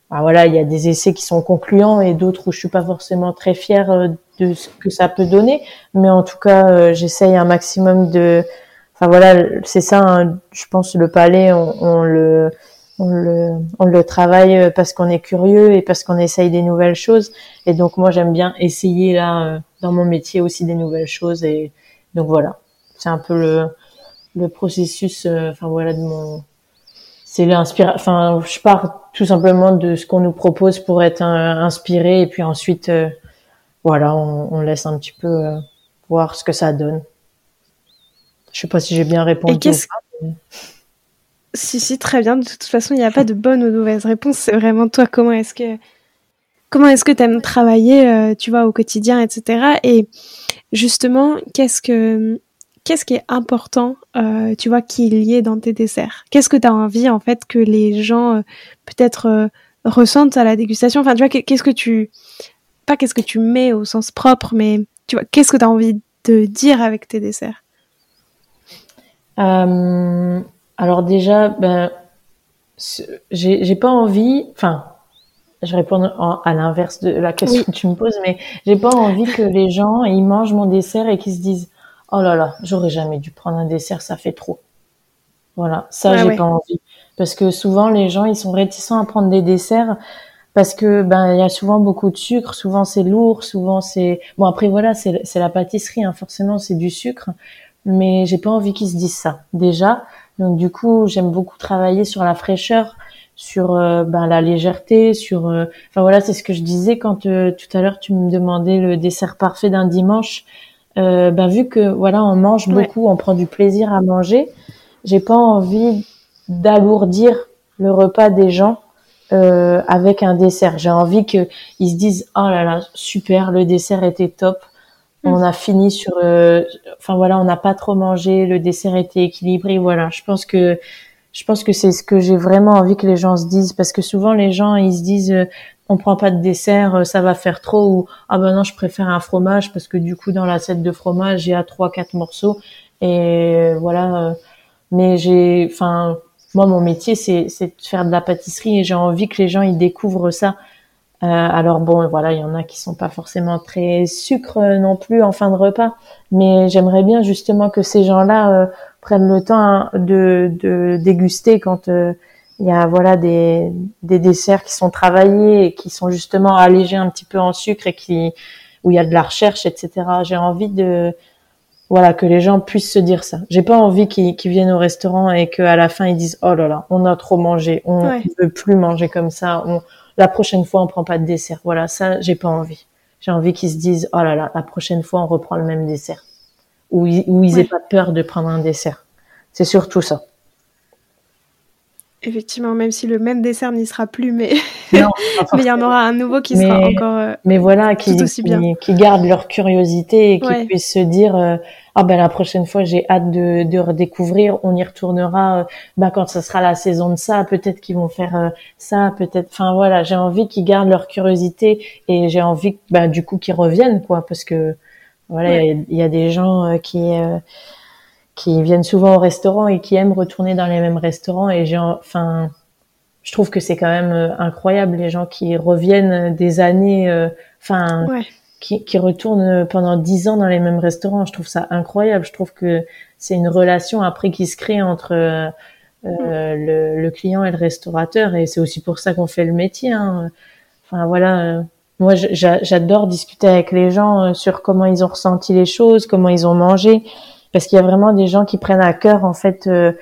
bah, voilà, il y a des essais qui sont concluants et d'autres où je suis pas forcément très fière euh, de ce que ça peut donner, mais en tout cas, j'essaye un maximum de. Enfin voilà, c'est ça. Hein, je pense le palais, on, on, le, on le, on le travaille euh, parce qu'on est curieux et parce qu'on essaye des nouvelles choses. Et donc moi, j'aime bien essayer là dans mon métier aussi des nouvelles choses. Et donc voilà, c'est un peu le, le processus. Enfin voilà de mon c'est l'inspiration. Enfin, je pars tout simplement de ce qu'on nous propose pour être inspiré, et puis ensuite, euh, voilà, on, laisse un petit peu euh, voir ce que ça donne. Je sais pas si j'ai bien répondu. Si, très bien. De toute façon, il n'y a pas de bonne ou de mauvaise réponse. C'est vraiment toi, comment est-ce que comment est-ce que tu aimes travailler, euh, tu vois, au quotidien, etc. Et justement, qu'est-ce que qu'est-ce qui est important, euh, tu vois, qu'il y ait dans tes desserts? Qu'est-ce que tu as envie, en fait, que les gens euh, peut-être ressentent à la dégustation? Enfin, tu vois, qu'est-ce que tu... Pas qu'est-ce que tu mets au sens propre, mais tu vois, qu'est-ce que tu as envie de dire avec tes desserts? Alors déjà, ben, j'ai pas envie... Enfin, je réponds à l'inverse de la question que tu me poses, mais j'ai pas envie que les gens ils mangent mon dessert et qu'ils se disent oh là là, j'aurais jamais dû prendre un dessert, ça fait trop. Voilà, ça j'ai pas envie parce que souvent les gens ils sont réticents à prendre des desserts parce que ben il y a souvent beaucoup de sucre, souvent c'est lourd, souvent c'est bon après voilà c'est c'est la pâtisserie hein, forcément c'est du sucre, mais j'ai pas envie qu'ils se disent ça déjà. Donc du coup j'aime beaucoup travailler sur la fraîcheur, sur euh, ben, la légèreté, sur euh, enfin voilà c'est ce que je disais quand euh, tout à l'heure tu me demandais le dessert parfait d'un dimanche euh, ben, vu que voilà, on mange beaucoup, on prend du plaisir à manger, j'ai pas envie d'alourdir le repas des gens euh, avec un dessert. J'ai envie que ils se disent oh là là super, le dessert était top. Mm. On a fini sur, euh, enfin voilà, on n'a pas trop mangé, le dessert était équilibré. Voilà, je pense que je pense que c'est ce que j'ai vraiment envie que les gens se disent parce que souvent les gens ils se disent euh, on prend pas de dessert, euh, ça va faire trop ou ah ben non je préfère un fromage parce que du coup dans l'assiette de fromage il y a trois quatre morceaux et euh, voilà. Euh, mais j'ai, enfin moi mon métier c'est c'est de faire de la pâtisserie et j'ai envie que les gens ils découvrent ça. Alors bon voilà il y en a qui sont pas forcément très sucre non plus en fin de repas, mais j'aimerais bien justement que ces gens-là prennent le temps de, de déguster quand il y a voilà des, des desserts qui sont travaillés et qui sont justement allégés un petit peu en sucre et qui où il y a de la recherche, etc. J'ai envie de voilà que les gens puissent se dire ça. J'ai pas envie qu'ils viennent au restaurant et qu'à la fin ils disent oh là là on a trop mangé, on ne veut plus manger comme ça, on, la prochaine fois on prend pas de dessert. Voilà ça j'ai pas envie. J'ai envie qu'ils se disent oh là là la prochaine fois on reprend le même dessert. ils, où ils aient pas peur de prendre un dessert. C'est surtout ça. Effectivement, même si le même dessert n'y sera plus, mais mais il y en aura un nouveau qui sera encore euh, mais voilà qui, tout aussi bien. qui, gardent leur curiosité et qui puissent se dire euh, ah ben la prochaine fois j'ai hâte de, de redécouvrir on y retournera euh, ben quand ce sera la saison de ça peut-être qu'ils vont faire ça peut-être enfin voilà j'ai envie qu'ils gardent leur curiosité et j'ai envie ben, du coup qu'ils reviennent quoi parce que voilà il y, a des gens qui qui viennent souvent au restaurant et qui aiment retourner dans les mêmes restaurants. Et j'ai, enfin, je trouve que c'est quand même euh, incroyable les gens qui reviennent des années, euh, enfin, qui, qui retournent pendant dix ans dans les mêmes restaurants. Je trouve ça incroyable. Je trouve que c'est une relation après qui se crée entre euh, le, le, client et le restaurateur. Et c'est aussi pour ça qu'on fait le métier. Hein. Enfin voilà. Moi, j'adore discuter avec les gens sur comment ils ont ressenti les choses, comment ils ont mangé parce qu'il y a vraiment des gens qui prennent à cœur en fait euh,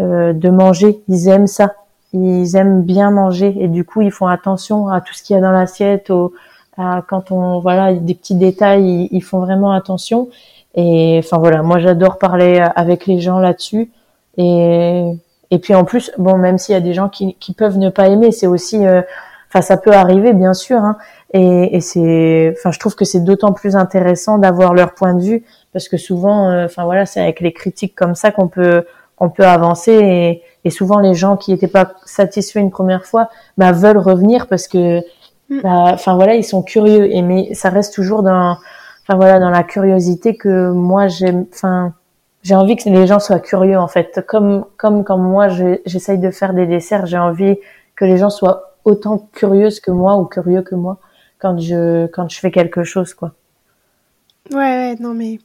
euh, de manger. Ils aiment ça, ils aiment bien manger. Et du coup ils font attention à tout ce qu'il y a dans l'assiette, au, à quand on voilà des petits détails, ils, font vraiment attention. Et enfin voilà, moi j'adore parler avec les gens là-dessus. Et et puis en plus bon même s'il y a des gens qui, peuvent ne pas aimer, c'est aussi euh, enfin ça peut arriver bien sûr hein, et, et c'est enfin je trouve que c'est d'autant plus intéressant d'avoir leur point de vue parce que souvent, euh, enfin voilà, c'est avec les critiques comme ça qu'on peut qu'on peut avancer et, et, souvent les gens qui n'étaient pas satisfaits une première fois, bah, veulent revenir parce que, mm. bah, enfin voilà, ils sont curieux et mais ça reste toujours dans, enfin voilà, dans la curiosité que moi j'aime, enfin j'ai envie que les gens soient curieux en fait, comme comme quand moi j'essaye de faire des desserts, j'ai envie que les gens soient autant curieuses que moi ou curieux que moi quand je quand je fais quelque chose quoi. Ouais, ouais, non, mais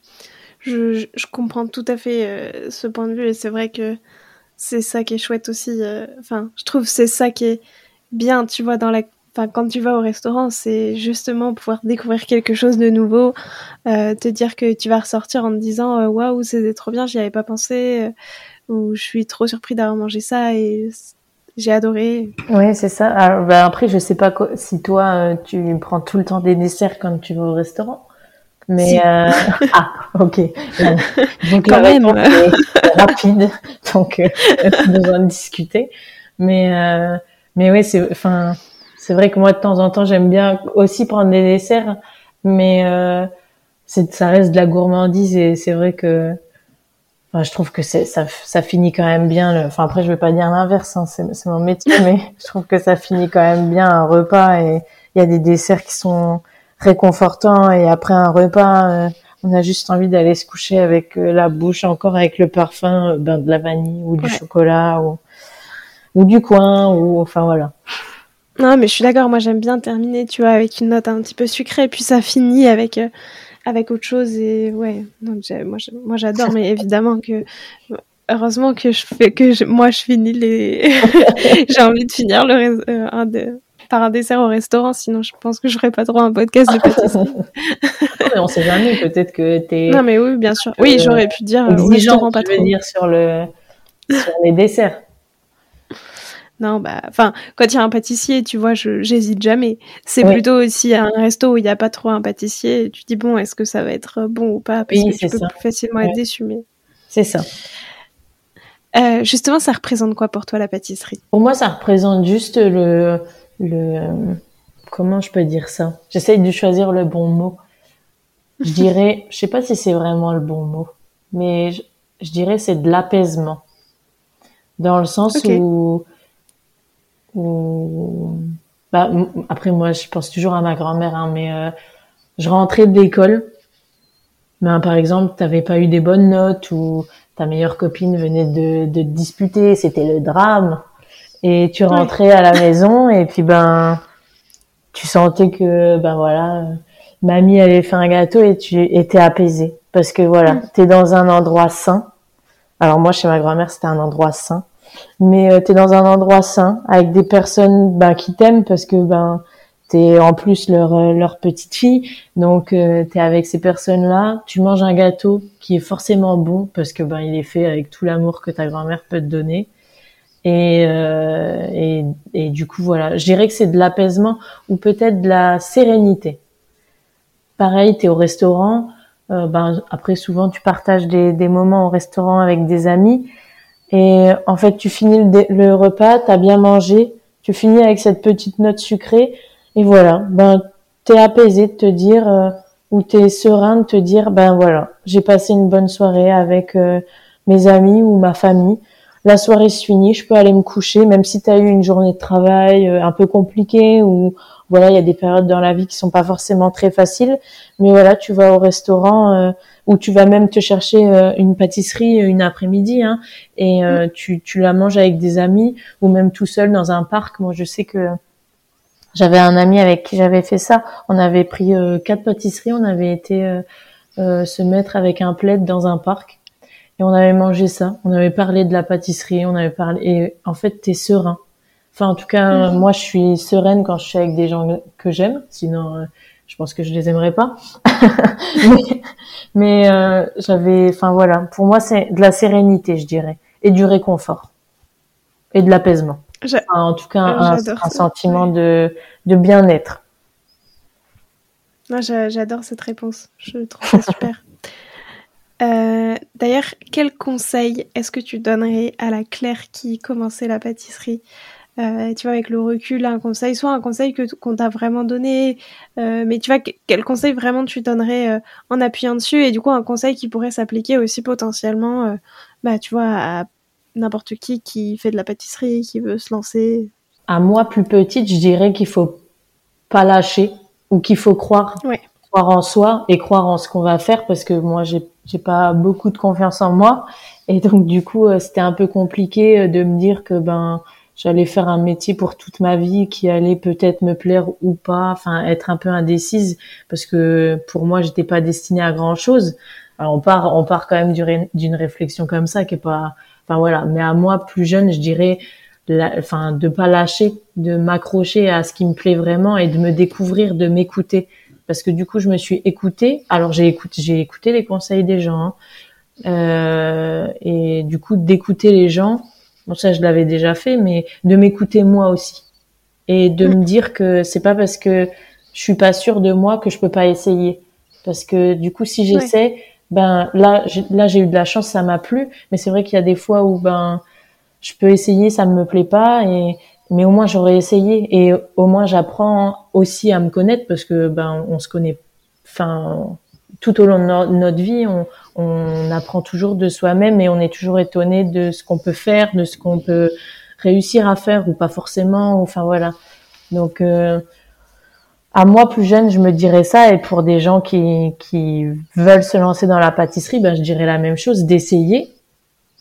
je, comprends tout à fait euh, ce point de vue et c'est vrai que c'est ça qui est chouette aussi. Euh, enfin, je trouve c'est ça qui est bien, tu vois, dans la. Enfin, quand tu vas au restaurant, c'est justement pouvoir découvrir quelque chose de nouveau, euh, te dire que tu vas ressortir en te disant waouh, c'était trop bien, j'y avais pas pensé, ou je suis trop surpris d'avoir mangé ça et j'ai adoré. Oui, c'est ça. Bah, après, je sais pas si toi, tu prends tout le temps des desserts quand tu vas au restaurant. Mais euh... ah, ok. Donc quand même rapide, donc euh, besoin de discuter. Mais euh, mais ouais, c'est enfin c'est vrai que moi de temps en temps j'aime bien aussi prendre des desserts, mais euh, c'est ça reste de la gourmandise et c'est vrai que enfin, je trouve que c'est ça ça finit quand même bien. Le... Enfin après je vais pas dire l'inverse, hein, c'est c'est mon métier, mais je trouve que ça finit quand même bien un repas et il y a des desserts qui sont réconfortant et après un repas euh, on a juste envie d'aller se coucher avec euh, la bouche encore avec le parfum euh, ben, de la vanille ou du chocolat ou ou du coin ou enfin voilà. Non mais je suis d'accord, moi j'aime bien terminer tu vois avec une note un petit peu sucrée puis ça finit avec avec autre chose et ouais. Donc moi moi j'adore mais évidemment que heureusement que je fais que moi je finis les j'ai envie de finir le un de par un dessert au restaurant, sinon je pense que je ferais pas trop un podcast de pâtisserie. mais on sait jamais, peut-être que t'es. Non, mais oui, bien sûr. Oui, j'aurais pu dire euh, au restaurant pas trop. dire sur le sur les desserts. Non, bah, enfin, quand il y a un pâtissier, tu vois, je j'hésite jamais. C'est plutôt aussi un resto où il n'y a pas trop un pâtissier. Et tu dis bon, est-ce que ça va être bon ou pas? Parce que tu peux plus facilement être déçu. Mais c'est ça. Euh, justement, ça représente quoi pour toi la pâtisserie? Pour moi, ça représente juste le le comment je peux dire ça? J'essaye de choisir le bon mot. Je dirais, je sais pas si c'est vraiment le bon mot, mais je, dirais c'est de l'apaisement, dans le sens où, où bah, après moi je pense toujours à ma grand-mère, hein, mais euh, je rentrais de l'école, mais par exemple t'avais pas eu des bonnes notes ou ta meilleure copine venait de, de te disputer, c'était le drame et tu rentrais à la maison et puis ben tu sentais que ben voilà mamie avait fait un gâteau et tu étais apaisé parce que voilà mm. tu es dans un endroit sain. Alors moi chez ma grand-mère c'était un endroit sain. Mais euh, tu es dans un endroit sain avec des personnes ben, qui t'aiment parce que ben t'es en plus leur euh, leur petite fille. Donc euh, tu es avec ces personnes là tu manges un gâteau qui est forcément bon parce que ben il est fait avec tout l'amour que ta grand-mère peut te donner et, euh, et, et, du coup, voilà, je dirais que c'est de l'apaisement ou peut-être de la sérénité. Pareil, tu es au restaurant, ben après souvent tu partages des, des moments au restaurant avec des amis. Et en fait tu finis le, le repas, t'as bien mangé, tu finis avec cette petite note sucrée. Et voilà, ben t'es apaisé de te dire euh, ou t'es serein de te dire ben voilà, j'ai passé une bonne soirée avec mes amis ou ma famille la soirée se finit, je peux aller me coucher, même si tu as eu une journée de travail euh, un peu compliquée ou voilà, il y a des périodes dans la vie qui sont pas forcément très faciles, mais voilà, tu vas au restaurant euh, ou tu vas même te chercher euh, une pâtisserie une après-midi hein, et mm. tu, tu la manges avec des amis ou même tout seul dans un parc. Moi, je sais que j'avais un ami avec qui j'avais fait ça. On avait pris quatre pâtisseries, on avait été se mettre avec un plaid dans un parc et on avait mangé ça. On avait parlé de la pâtisserie, on avait parlé et en fait t'es serein. Enfin en tout cas mhm. moi je suis sereine quand je suis avec des gens que j'aime. Sinon euh, je pense que je les aimerais pas. mais, euh, j'avais, enfin voilà, pour moi c'est de la sérénité je dirais et du réconfort et de l'apaisement. en tout cas un, un sentiment de de bien-être. Moi j'adore cette réponse. Je trouve ça super. Euh, d'ailleurs, quel conseil est-ce que tu donnerais à la Claire qui commençait la pâtisserie? Euh, Tu vois, avec le recul, un conseil, soit un conseil que qu'on t'a vraiment donné, euh, mais tu vois, quel conseil vraiment tu donnerais en appuyant dessus, et du coup un conseil qui pourrait s'appliquer aussi potentiellement, bah tu vois, à n'importe qui qui fait de la pâtisserie, qui veut se lancer. À moi, plus petite, je dirais qu'il faut pas lâcher ou qu'il faut croire. croire en soi et croire en ce qu'on va faire parce que moi j'ai j'ai pas beaucoup de confiance en moi. Et donc du coup euh, c'était un peu compliqué euh, de me dire que ben j'allais faire un métier pour toute ma vie qui allait peut-être me plaire ou pas enfin être un peu indécise parce que pour moi j'étais pas destinée à grand chose alors on part on part quand même d'une réflexion comme ça qui est pas enfin voilà. Mais à moi plus jeune je dirais enfin de pas lâcher de m'accrocher à ce qui me plaît vraiment et de me découvrir de m'écouter parce que du coup je me suis écoutée. Alors j'ai écouté, j'ai écouté les conseils des gens hein. euh, et du coup d'écouter les gens. Bon ça je l'avais déjà fait, mais de m'écouter moi aussi et de me dire que c'est pas parce que je suis pas sûre de moi que je peux pas essayer. Parce que du coup si j'essaie, ben là là j'ai eu de la chance, ça m'a plu, mais c'est vrai qu'il y a des fois où ben je peux essayer, ça me plaît pas et mais au moins j'aurais essayé. Et au moins j'apprends aussi à me connaître parce que ben on se connaît enfin tout au long de notre vie on, on apprend toujours de soi-même et on est toujours étonné de ce qu'on peut faire de ce qu'on peut réussir à faire ou pas forcément enfin voilà. Donc euh, à moi plus jeune je me dirais ça. Et pour des gens qui qui veulent se lancer dans la pâtisserie ben je dirais la même chose d'essayer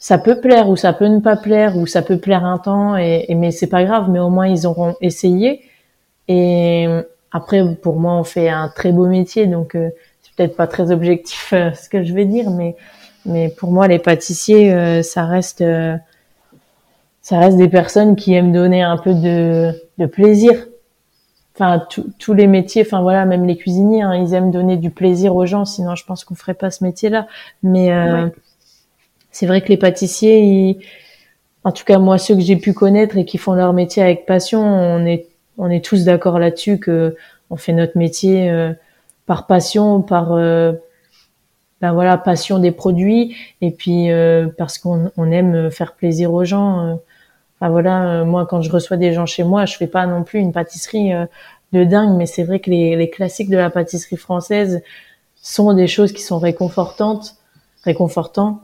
ça peut plaire ou ça peut ne pas plaire ou ça peut plaire un temps et, et mais c'est pas grave mais au moins ils auront essayé. Et après pour moi on fait un très beau métier donc euh, c'est peut-être pas très objectif euh, ce que je vais dire mais mais pour moi les pâtissiers euh, ça reste ça reste des personnes qui aiment donner un peu de, de plaisir. Enfin tous les métiers enfin voilà même les cuisiniers hein, ils aiment donner du plaisir aux gens sinon je pense qu'on ferait pas ce métier là mais c'est vrai que les pâtissiers, en tout cas moi ceux que j'ai pu connaître et qui font leur métier avec passion, on est on est tous d'accord là-dessus que on fait notre métier euh, par passion, par euh, ben voilà passion des produits et puis euh, parce qu'on on aime faire plaisir aux gens. Enfin voilà, moi quand je reçois des gens chez moi, je fais pas non plus une pâtisserie de dingue, mais c'est vrai que les, les classiques de la pâtisserie française sont des choses qui sont réconfortantes, réconfortantes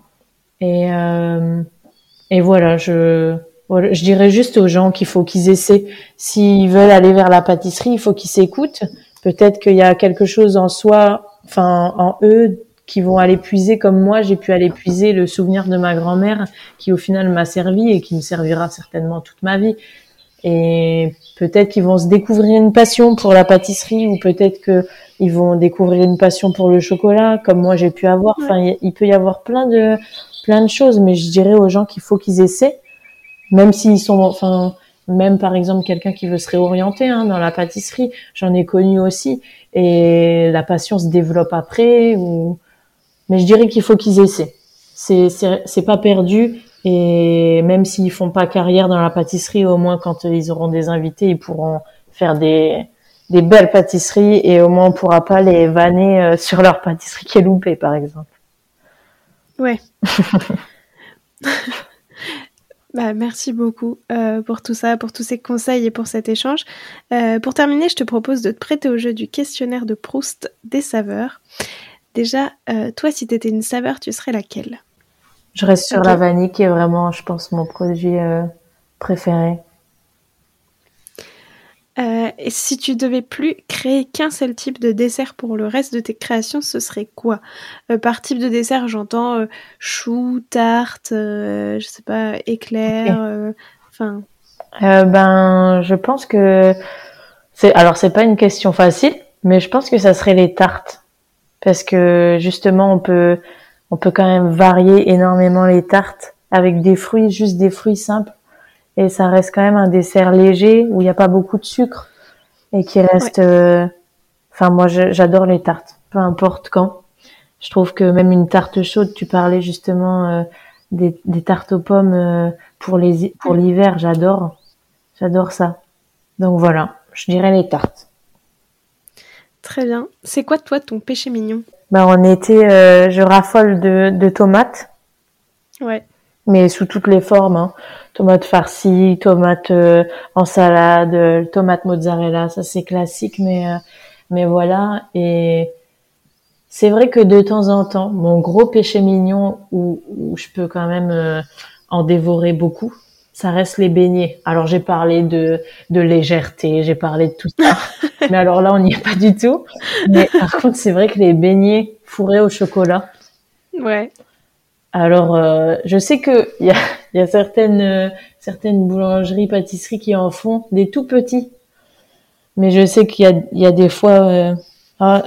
et, euh, et voilà, je, voilà, je dirais juste aux gens qu'il faut qu'ils essaient. S'ils veulent aller vers la pâtisserie, il faut qu'ils s'écoutent. Peut-être qu'il y a quelque chose en soi, enfin en eux, qui vont aller puiser comme moi, j'ai pu aller puiser le souvenir de ma grand-mère, qui au final m'a servi et qui me servira certainement toute ma vie. Et peut-être qu'ils vont se découvrir une passion pour la pâtisserie, ou peut-être que ils vont découvrir une passion pour le chocolat, comme moi j'ai pu avoir. Enfin, il peut y avoir plein de plein de choses, mais je dirais aux gens qu'il faut qu'ils essaient, même s'ils sont, enfin, même par exemple quelqu'un qui veut se réorienter hein, dans la pâtisserie, j'en ai connu aussi, et la passion se développe après. Ou... Mais je dirais qu'il faut qu'ils essaient. C'est c'est pas perdu et même s'ils font pas carrière dans la pâtisserie, au moins quand ils auront des invités, ils pourront faire des des belles pâtisseries et au moins on pourra pas les vanner euh, sur leur pâtisserie qui est loupée, par exemple. Ouais. bah, merci beaucoup euh, pour tout ça, pour tous ces conseils et pour cet échange. Euh, pour terminer, je te propose de te prêter au jeu du questionnaire de Proust des saveurs. Déjà, toi, si tu étais une saveur, tu serais laquelle? Je reste sur la vanille qui est vraiment, je pense, mon produit préféré. Euh, et si tu devais plus créer qu'un seul type de dessert pour le reste de tes créations, ce serait quoi? Euh, Par type de dessert, j'entends euh, chou, tarte, je sais pas, éclair, enfin. ben, je pense que c'est alors c'est pas une question facile, mais je pense que ça serait les tartes. Parce que justement on peut on peut quand même varier énormément les tartes avec des fruits, juste des fruits simples et ça reste quand même un dessert léger où il n'y a pas beaucoup de sucre et qui reste. Euh, enfin, moi, j'adore les tartes, peu importe quand. Je trouve que même une tarte chaude, tu parlais justement euh, des, des, tartes aux pommes euh, pour les pour l'hiver, j'adore, j'adore ça. Donc voilà, je dirais les tartes. Très bien. C'est quoi toi ton péché mignon? Ben en été, je raffole de, de tomates. Ouais mais sous toutes les formes. Hein. Tomates farcies, tomates euh, en salade, euh, tomates mozzarella, ça c'est classique, mais euh, mais voilà. Et c'est vrai que de temps en temps, mon gros péché mignon où, où je peux quand même en dévorer beaucoup, ça reste les beignets. Alors j'ai parlé de de légèreté, j'ai parlé de tout ça, mais alors là on n'y est pas du tout. Mais par contre c'est vrai que les beignets fourrés au chocolat. Ouais. Alors, euh, je sais que il y a, y a, certaines euh, certaines boulangeries, pâtisseries qui en font des tout petits, mais je sais qu'il y a il y a des fois, euh, ah,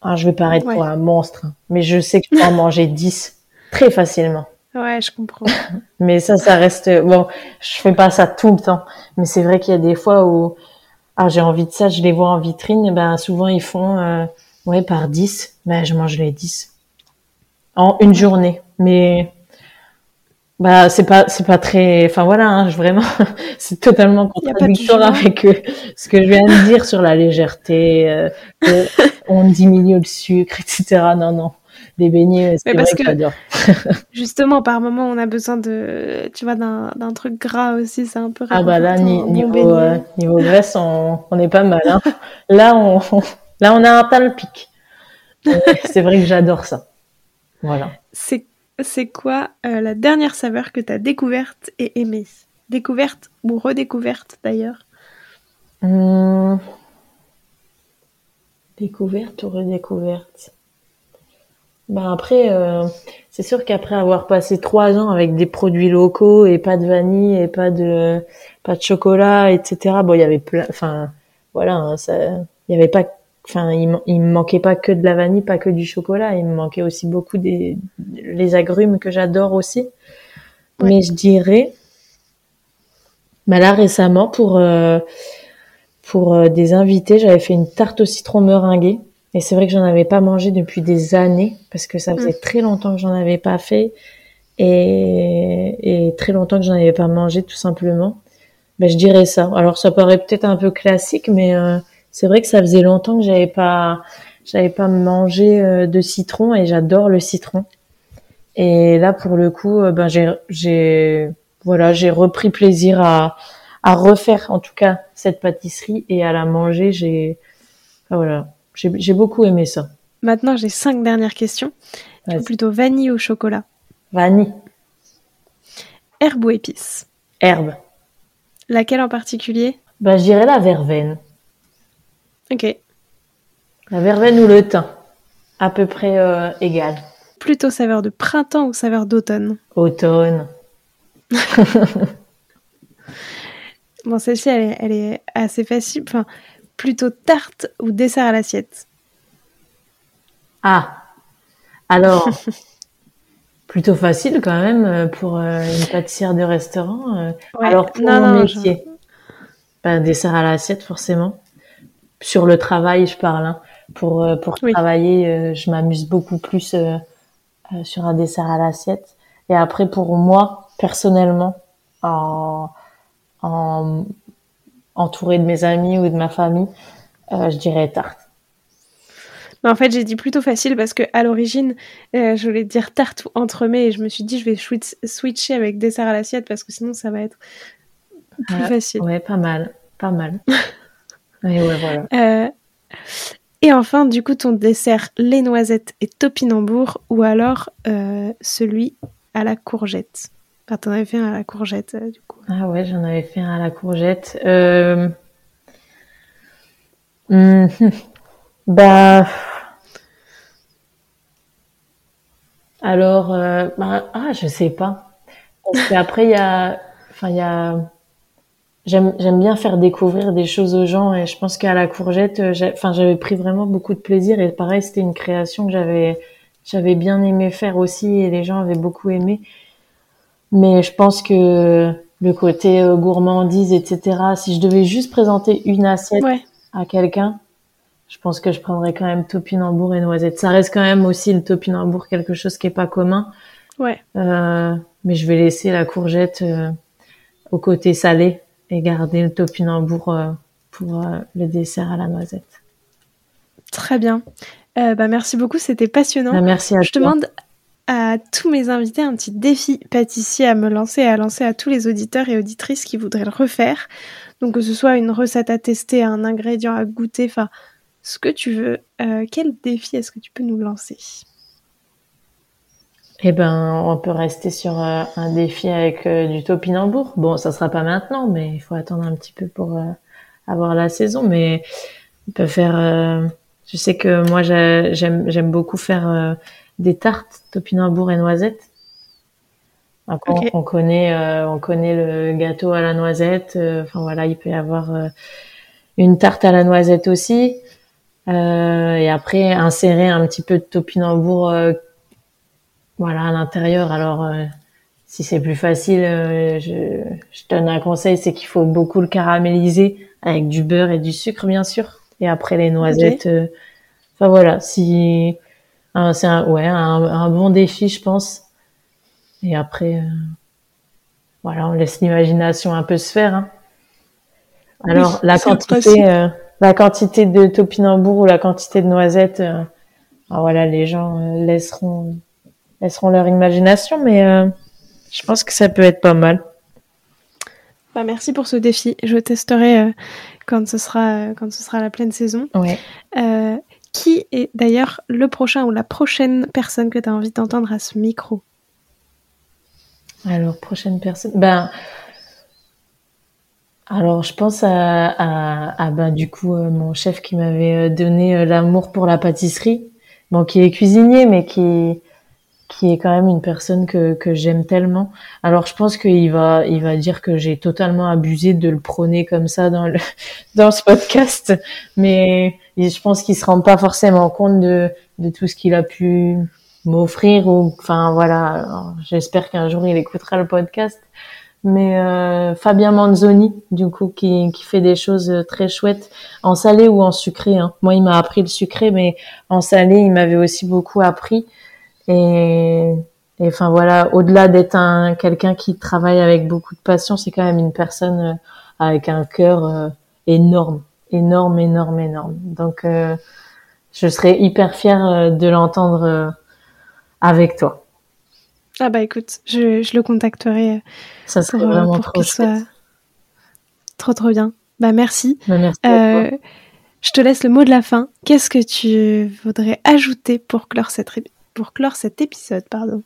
ah, je vais paraître pour un monstre, hein, mais je sais que je peux en manger 10 très facilement. Ouais, je comprends. mais ça, ça reste bon. Je fais pas ça tout le temps, mais c'est vrai qu'il y a des fois où ah j'ai envie de ça, je les vois en vitrine, ben souvent ils font ouais par 10, ben je mange les 10 en une journée mais bah c'est pas c'est pas très enfin voilà hein, vraiment c'est totalement contradictoire avec euh, ce que je viens de dire sur la légèreté euh, on diminue le sucre etc non non. Des beignets c'est vrai que, justement par moment on a besoin de tu vois d'un d'un truc gras aussi c'est un peu ah bah là niveau euh, niveau graisse on on est pas mal hein. là on, là on a un tal pic c'est vrai que j'adore ça. Voilà. C'est c'est quoi euh, la dernière saveur que tu as découverte et aimée? Découverte ou redécouverte d'ailleurs? Hum. Découverte ou redécouverte? Ben après, euh, c'est sûr qu'après avoir passé trois ans avec des produits locaux et pas de vanille et pas de pas de chocolat, etc. Bon, il y avait plein, enfin voilà, hein, il y avait pas enfin il, il me manquait pas que de la vanille pas que du chocolat. Il me manquait aussi beaucoup des les agrumes que j'adore aussi. Mais je dirais bah là récemment pour euh, pour euh, des invités j'avais fait une tarte au citron meringuée. Et c'est vrai que j'en avais pas mangé depuis des années parce que ça faisait mm. très longtemps que j'en avais pas fait. Et, et très longtemps que j'en avais pas mangé tout simplement. Ben je dirais ça. Alors ça paraît peut-être un peu classique mais euh, c'est vrai que ça faisait longtemps que j'avais pas j'avais pas mangé euh, de citron et j'adore le citron. Et là pour le coup euh, ben j'ai j'ai voilà, j'ai repris plaisir à à refaire en tout cas cette pâtisserie et à la manger, j'ai voilà, j'ai j'ai beaucoup aimé ça. Maintenant, j'ai cinq dernières questions. plutôt vanille ou chocolat Vanille. Herbe ou épice Herbe. Laquelle en particulier? Bah, je dirais la verveine. Ok. La verveine ou le thym, à peu près euh, égal. Plutôt saveur de printemps ou saveur d'automne? Automne. bon, celle-ci, elle, est assez facile. Enfin, plutôt tarte ou dessert à l'assiette? Ah, alors, plutôt facile quand même euh, pour euh, une pâtissière de restaurant. alors, pour mon métier, ben, dessert à l'assiette forcément sur le travail, je parle. Hein. Pour euh, pour travailler, euh, je m'amuse beaucoup plus euh, sur un dessert à l'assiette. Et après, pour moi, personnellement, en, en entouré de mes amis ou de ma famille, je dirais tarte. Mais en fait, j'ai dit plutôt facile parce que à l'origine, je voulais dire tarte ou entremets et je me suis dit je vais switcher avec dessert à l'assiette parce que sinon ça va être plus facile. Ouais, pas mal, pas mal. et ouais, voilà. Et enfin, du coup, ton dessert, les noisettes et topinambour, ou alors euh, celui à la courgette. Enfin, t'en avais fait un à la courgette, euh, du coup. Ah ouais, j'en avais fait un à la courgette. Euh... Hmm. Bah... Alors, euh, bah, ah, je sais pas. Parce qu'après, il y a... Enfin, il y a j'aime bien faire découvrir des choses aux gens et je pense qu'à la courgette euh, enfin j'avais pris vraiment beaucoup de plaisir et pareil c'était une création que j'avais j'avais bien aimé faire aussi et les gens avaient beaucoup aimé. Mais je pense que le côté euh, gourmandise etc si je devais juste présenter une assiette à quelqu'un je pense que je prendrais quand même topinambour et noisette ça reste quand même aussi le topinambour quelque chose qui est pas commun. Ouais. Euh, mais je vais laisser la courgette euh, au côté salé et garder le topinambour euh, pour euh, le dessert à la noisette. Très bien. Euh, bah, merci beaucoup, c'était passionnant. Bah, merci à Je demande à tous mes invités un petit défi pâtissier à me lancer et à lancer à tous les auditeurs et auditrices qui voudraient le refaire. Donc que ce soit une recette à tester, un ingrédient à goûter, enfin ce que tu veux. quel défi est-ce que tu peux nous lancer? Eh ben, on peut rester sur euh, un défi avec euh, du topinambour. Bon, ça sera pas maintenant, mais il faut attendre un petit peu pour euh, avoir la saison. Mais on peut faire. je sais que moi, j'aime j'aime beaucoup faire des tartes topinambour et noisettes. on, connaît on connaît le gâteau à la noisette. Enfin voilà, il peut y avoir une tarte à la noisette aussi. et après insérer un petit peu de topinambour voilà, à l'intérieur. Alors, euh, si c'est plus facile, euh, je, je, donne un conseil, c'est qu'il faut beaucoup le caraméliser avec du beurre et du sucre, bien sûr. Et après les noisettes. Euh, enfin voilà, si c'est un ouais un, bon défi, je pense. Et après, voilà, on laisse l'imagination un peu se faire. Hein. Alors la quantité, la quantité de topinambour ou la quantité de noisettes, voilà, les gens laisseront elles seront leur imagination, mais euh, je pense que ça peut être pas mal. Bah, merci pour ce défi. Je testerai euh, quand ce sera quand ce sera la pleine saison. Ouais. Euh, qui est d'ailleurs le prochain ou la prochaine personne que tu as envie d'entendre à ce micro? Alors prochaine personne, ben alors je pense à, à, à ben, du coup mon chef qui m'avait donné l'amour pour la pâtisserie, bon qui est cuisinier mais qui qui est quand même une personne que, que j'aime tellement. Alors je pense qu'il va il va dire que j'ai totalement abusé de le prôner comme ça dans le dans ce podcast, mais je pense qu'il se rend pas forcément compte de de tout ce qu'il a pu m'offrir ou enfin voilà. J'espère qu'un jour il écoutera le podcast. Mais euh, Fabien Manzoni, du coup, qui, qui fait des choses très chouettes en salé ou en sucré. Hein. Moi, il m'a appris le sucré, mais en salé, il m'avait aussi beaucoup appris. Et, enfin voilà, au-delà d'être un quelqu'un qui travaille avec beaucoup de passion, c'est quand même une personne euh, avec un cœur euh, énorme, énorme, énorme, énorme. Donc euh, je serais hyper fière de l'entendre avec toi. Ah bah écoute, je, je le contacterai. Ça serait vraiment trop soit trop trop bien. Bah merci. Bah, merci je te laisse le mot de la fin. Qu'est-ce que tu voudrais ajouter pour clore cette, pour clore cet épisode, pardon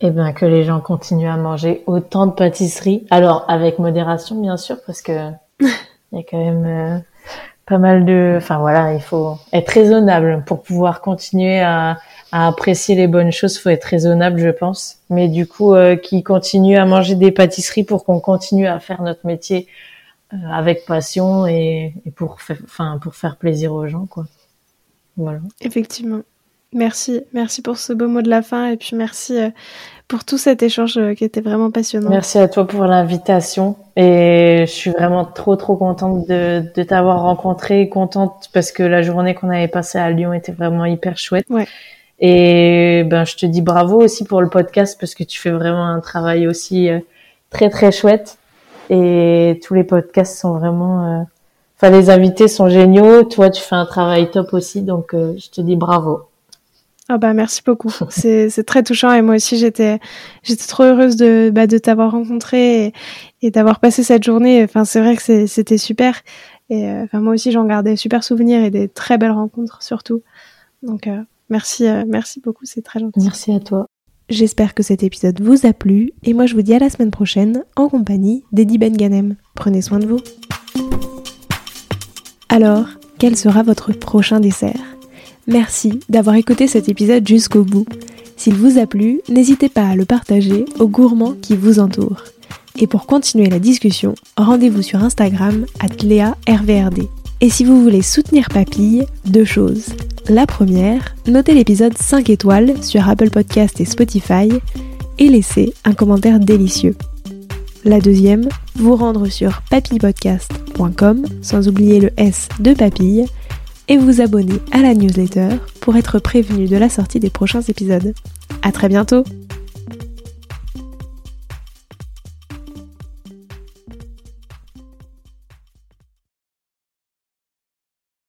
Eh bien, que les gens continuent à manger autant de pâtisseries. Alors, avec modération, bien sûr, parce que il y a quand même euh, pas mal de. Enfin voilà, il faut être raisonnable pour pouvoir continuer à, apprécier les bonnes choses. Il faut être raisonnable, je pense. Mais du coup, euh, qui continue à manger des pâtisseries pour qu'on continue à faire notre métier euh, avec passion et, et pour, enfin, pour faire plaisir aux gens, quoi. Voilà. Effectivement. Merci, merci pour ce beau mot de la fin et puis merci euh, pour tout cet échange euh, qui était vraiment passionnant. Merci à toi pour l'invitation et je suis vraiment trop trop contente de, de t'avoir rencontré, contente parce que la journée qu'on avait passée à Lyon était vraiment hyper chouette. Ouais. Et ben je te dis bravo aussi pour le podcast parce que tu fais vraiment un travail aussi euh, très très chouette et tous les podcasts sont vraiment enfin, les invités sont géniaux. Toi, tu fais un travail top aussi, donc je te dis bravo. Ah bah merci beaucoup. C'est très touchant et moi aussi j'étais j'étais trop heureuse de bah, de t'avoir rencontré et, et d'avoir passé cette journée. Enfin c'est vrai que c'était super et euh, enfin moi aussi j'en gardais super souvenirs et des très belles rencontres surtout. Donc euh, merci euh, merci beaucoup, c'est très gentil. Merci à toi. J'espère que cet épisode vous a plu et moi je vous dis à la semaine prochaine en compagnie d'Eddie Ben Ganem. Prenez soin de vous. Alors, quel sera votre prochain dessert? Merci d'avoir écouté cet épisode jusqu'au bout. S'il vous a plu, n'hésitez pas à le partager aux gourmands qui vous entourent. Et pour continuer la discussion, rendez-vous sur Instagram @léa_rvrd. Et si vous voulez soutenir Papille, deux choses. La première, notez l'épisode 5 étoiles sur Apple Podcast et Spotify et laissez un commentaire délicieux. La deuxième, vous rendre sur papillepodcast.com sans oublier le S de papille et vous abonner à la newsletter pour être prévenu de la sortie des prochains épisodes. À très bientôt!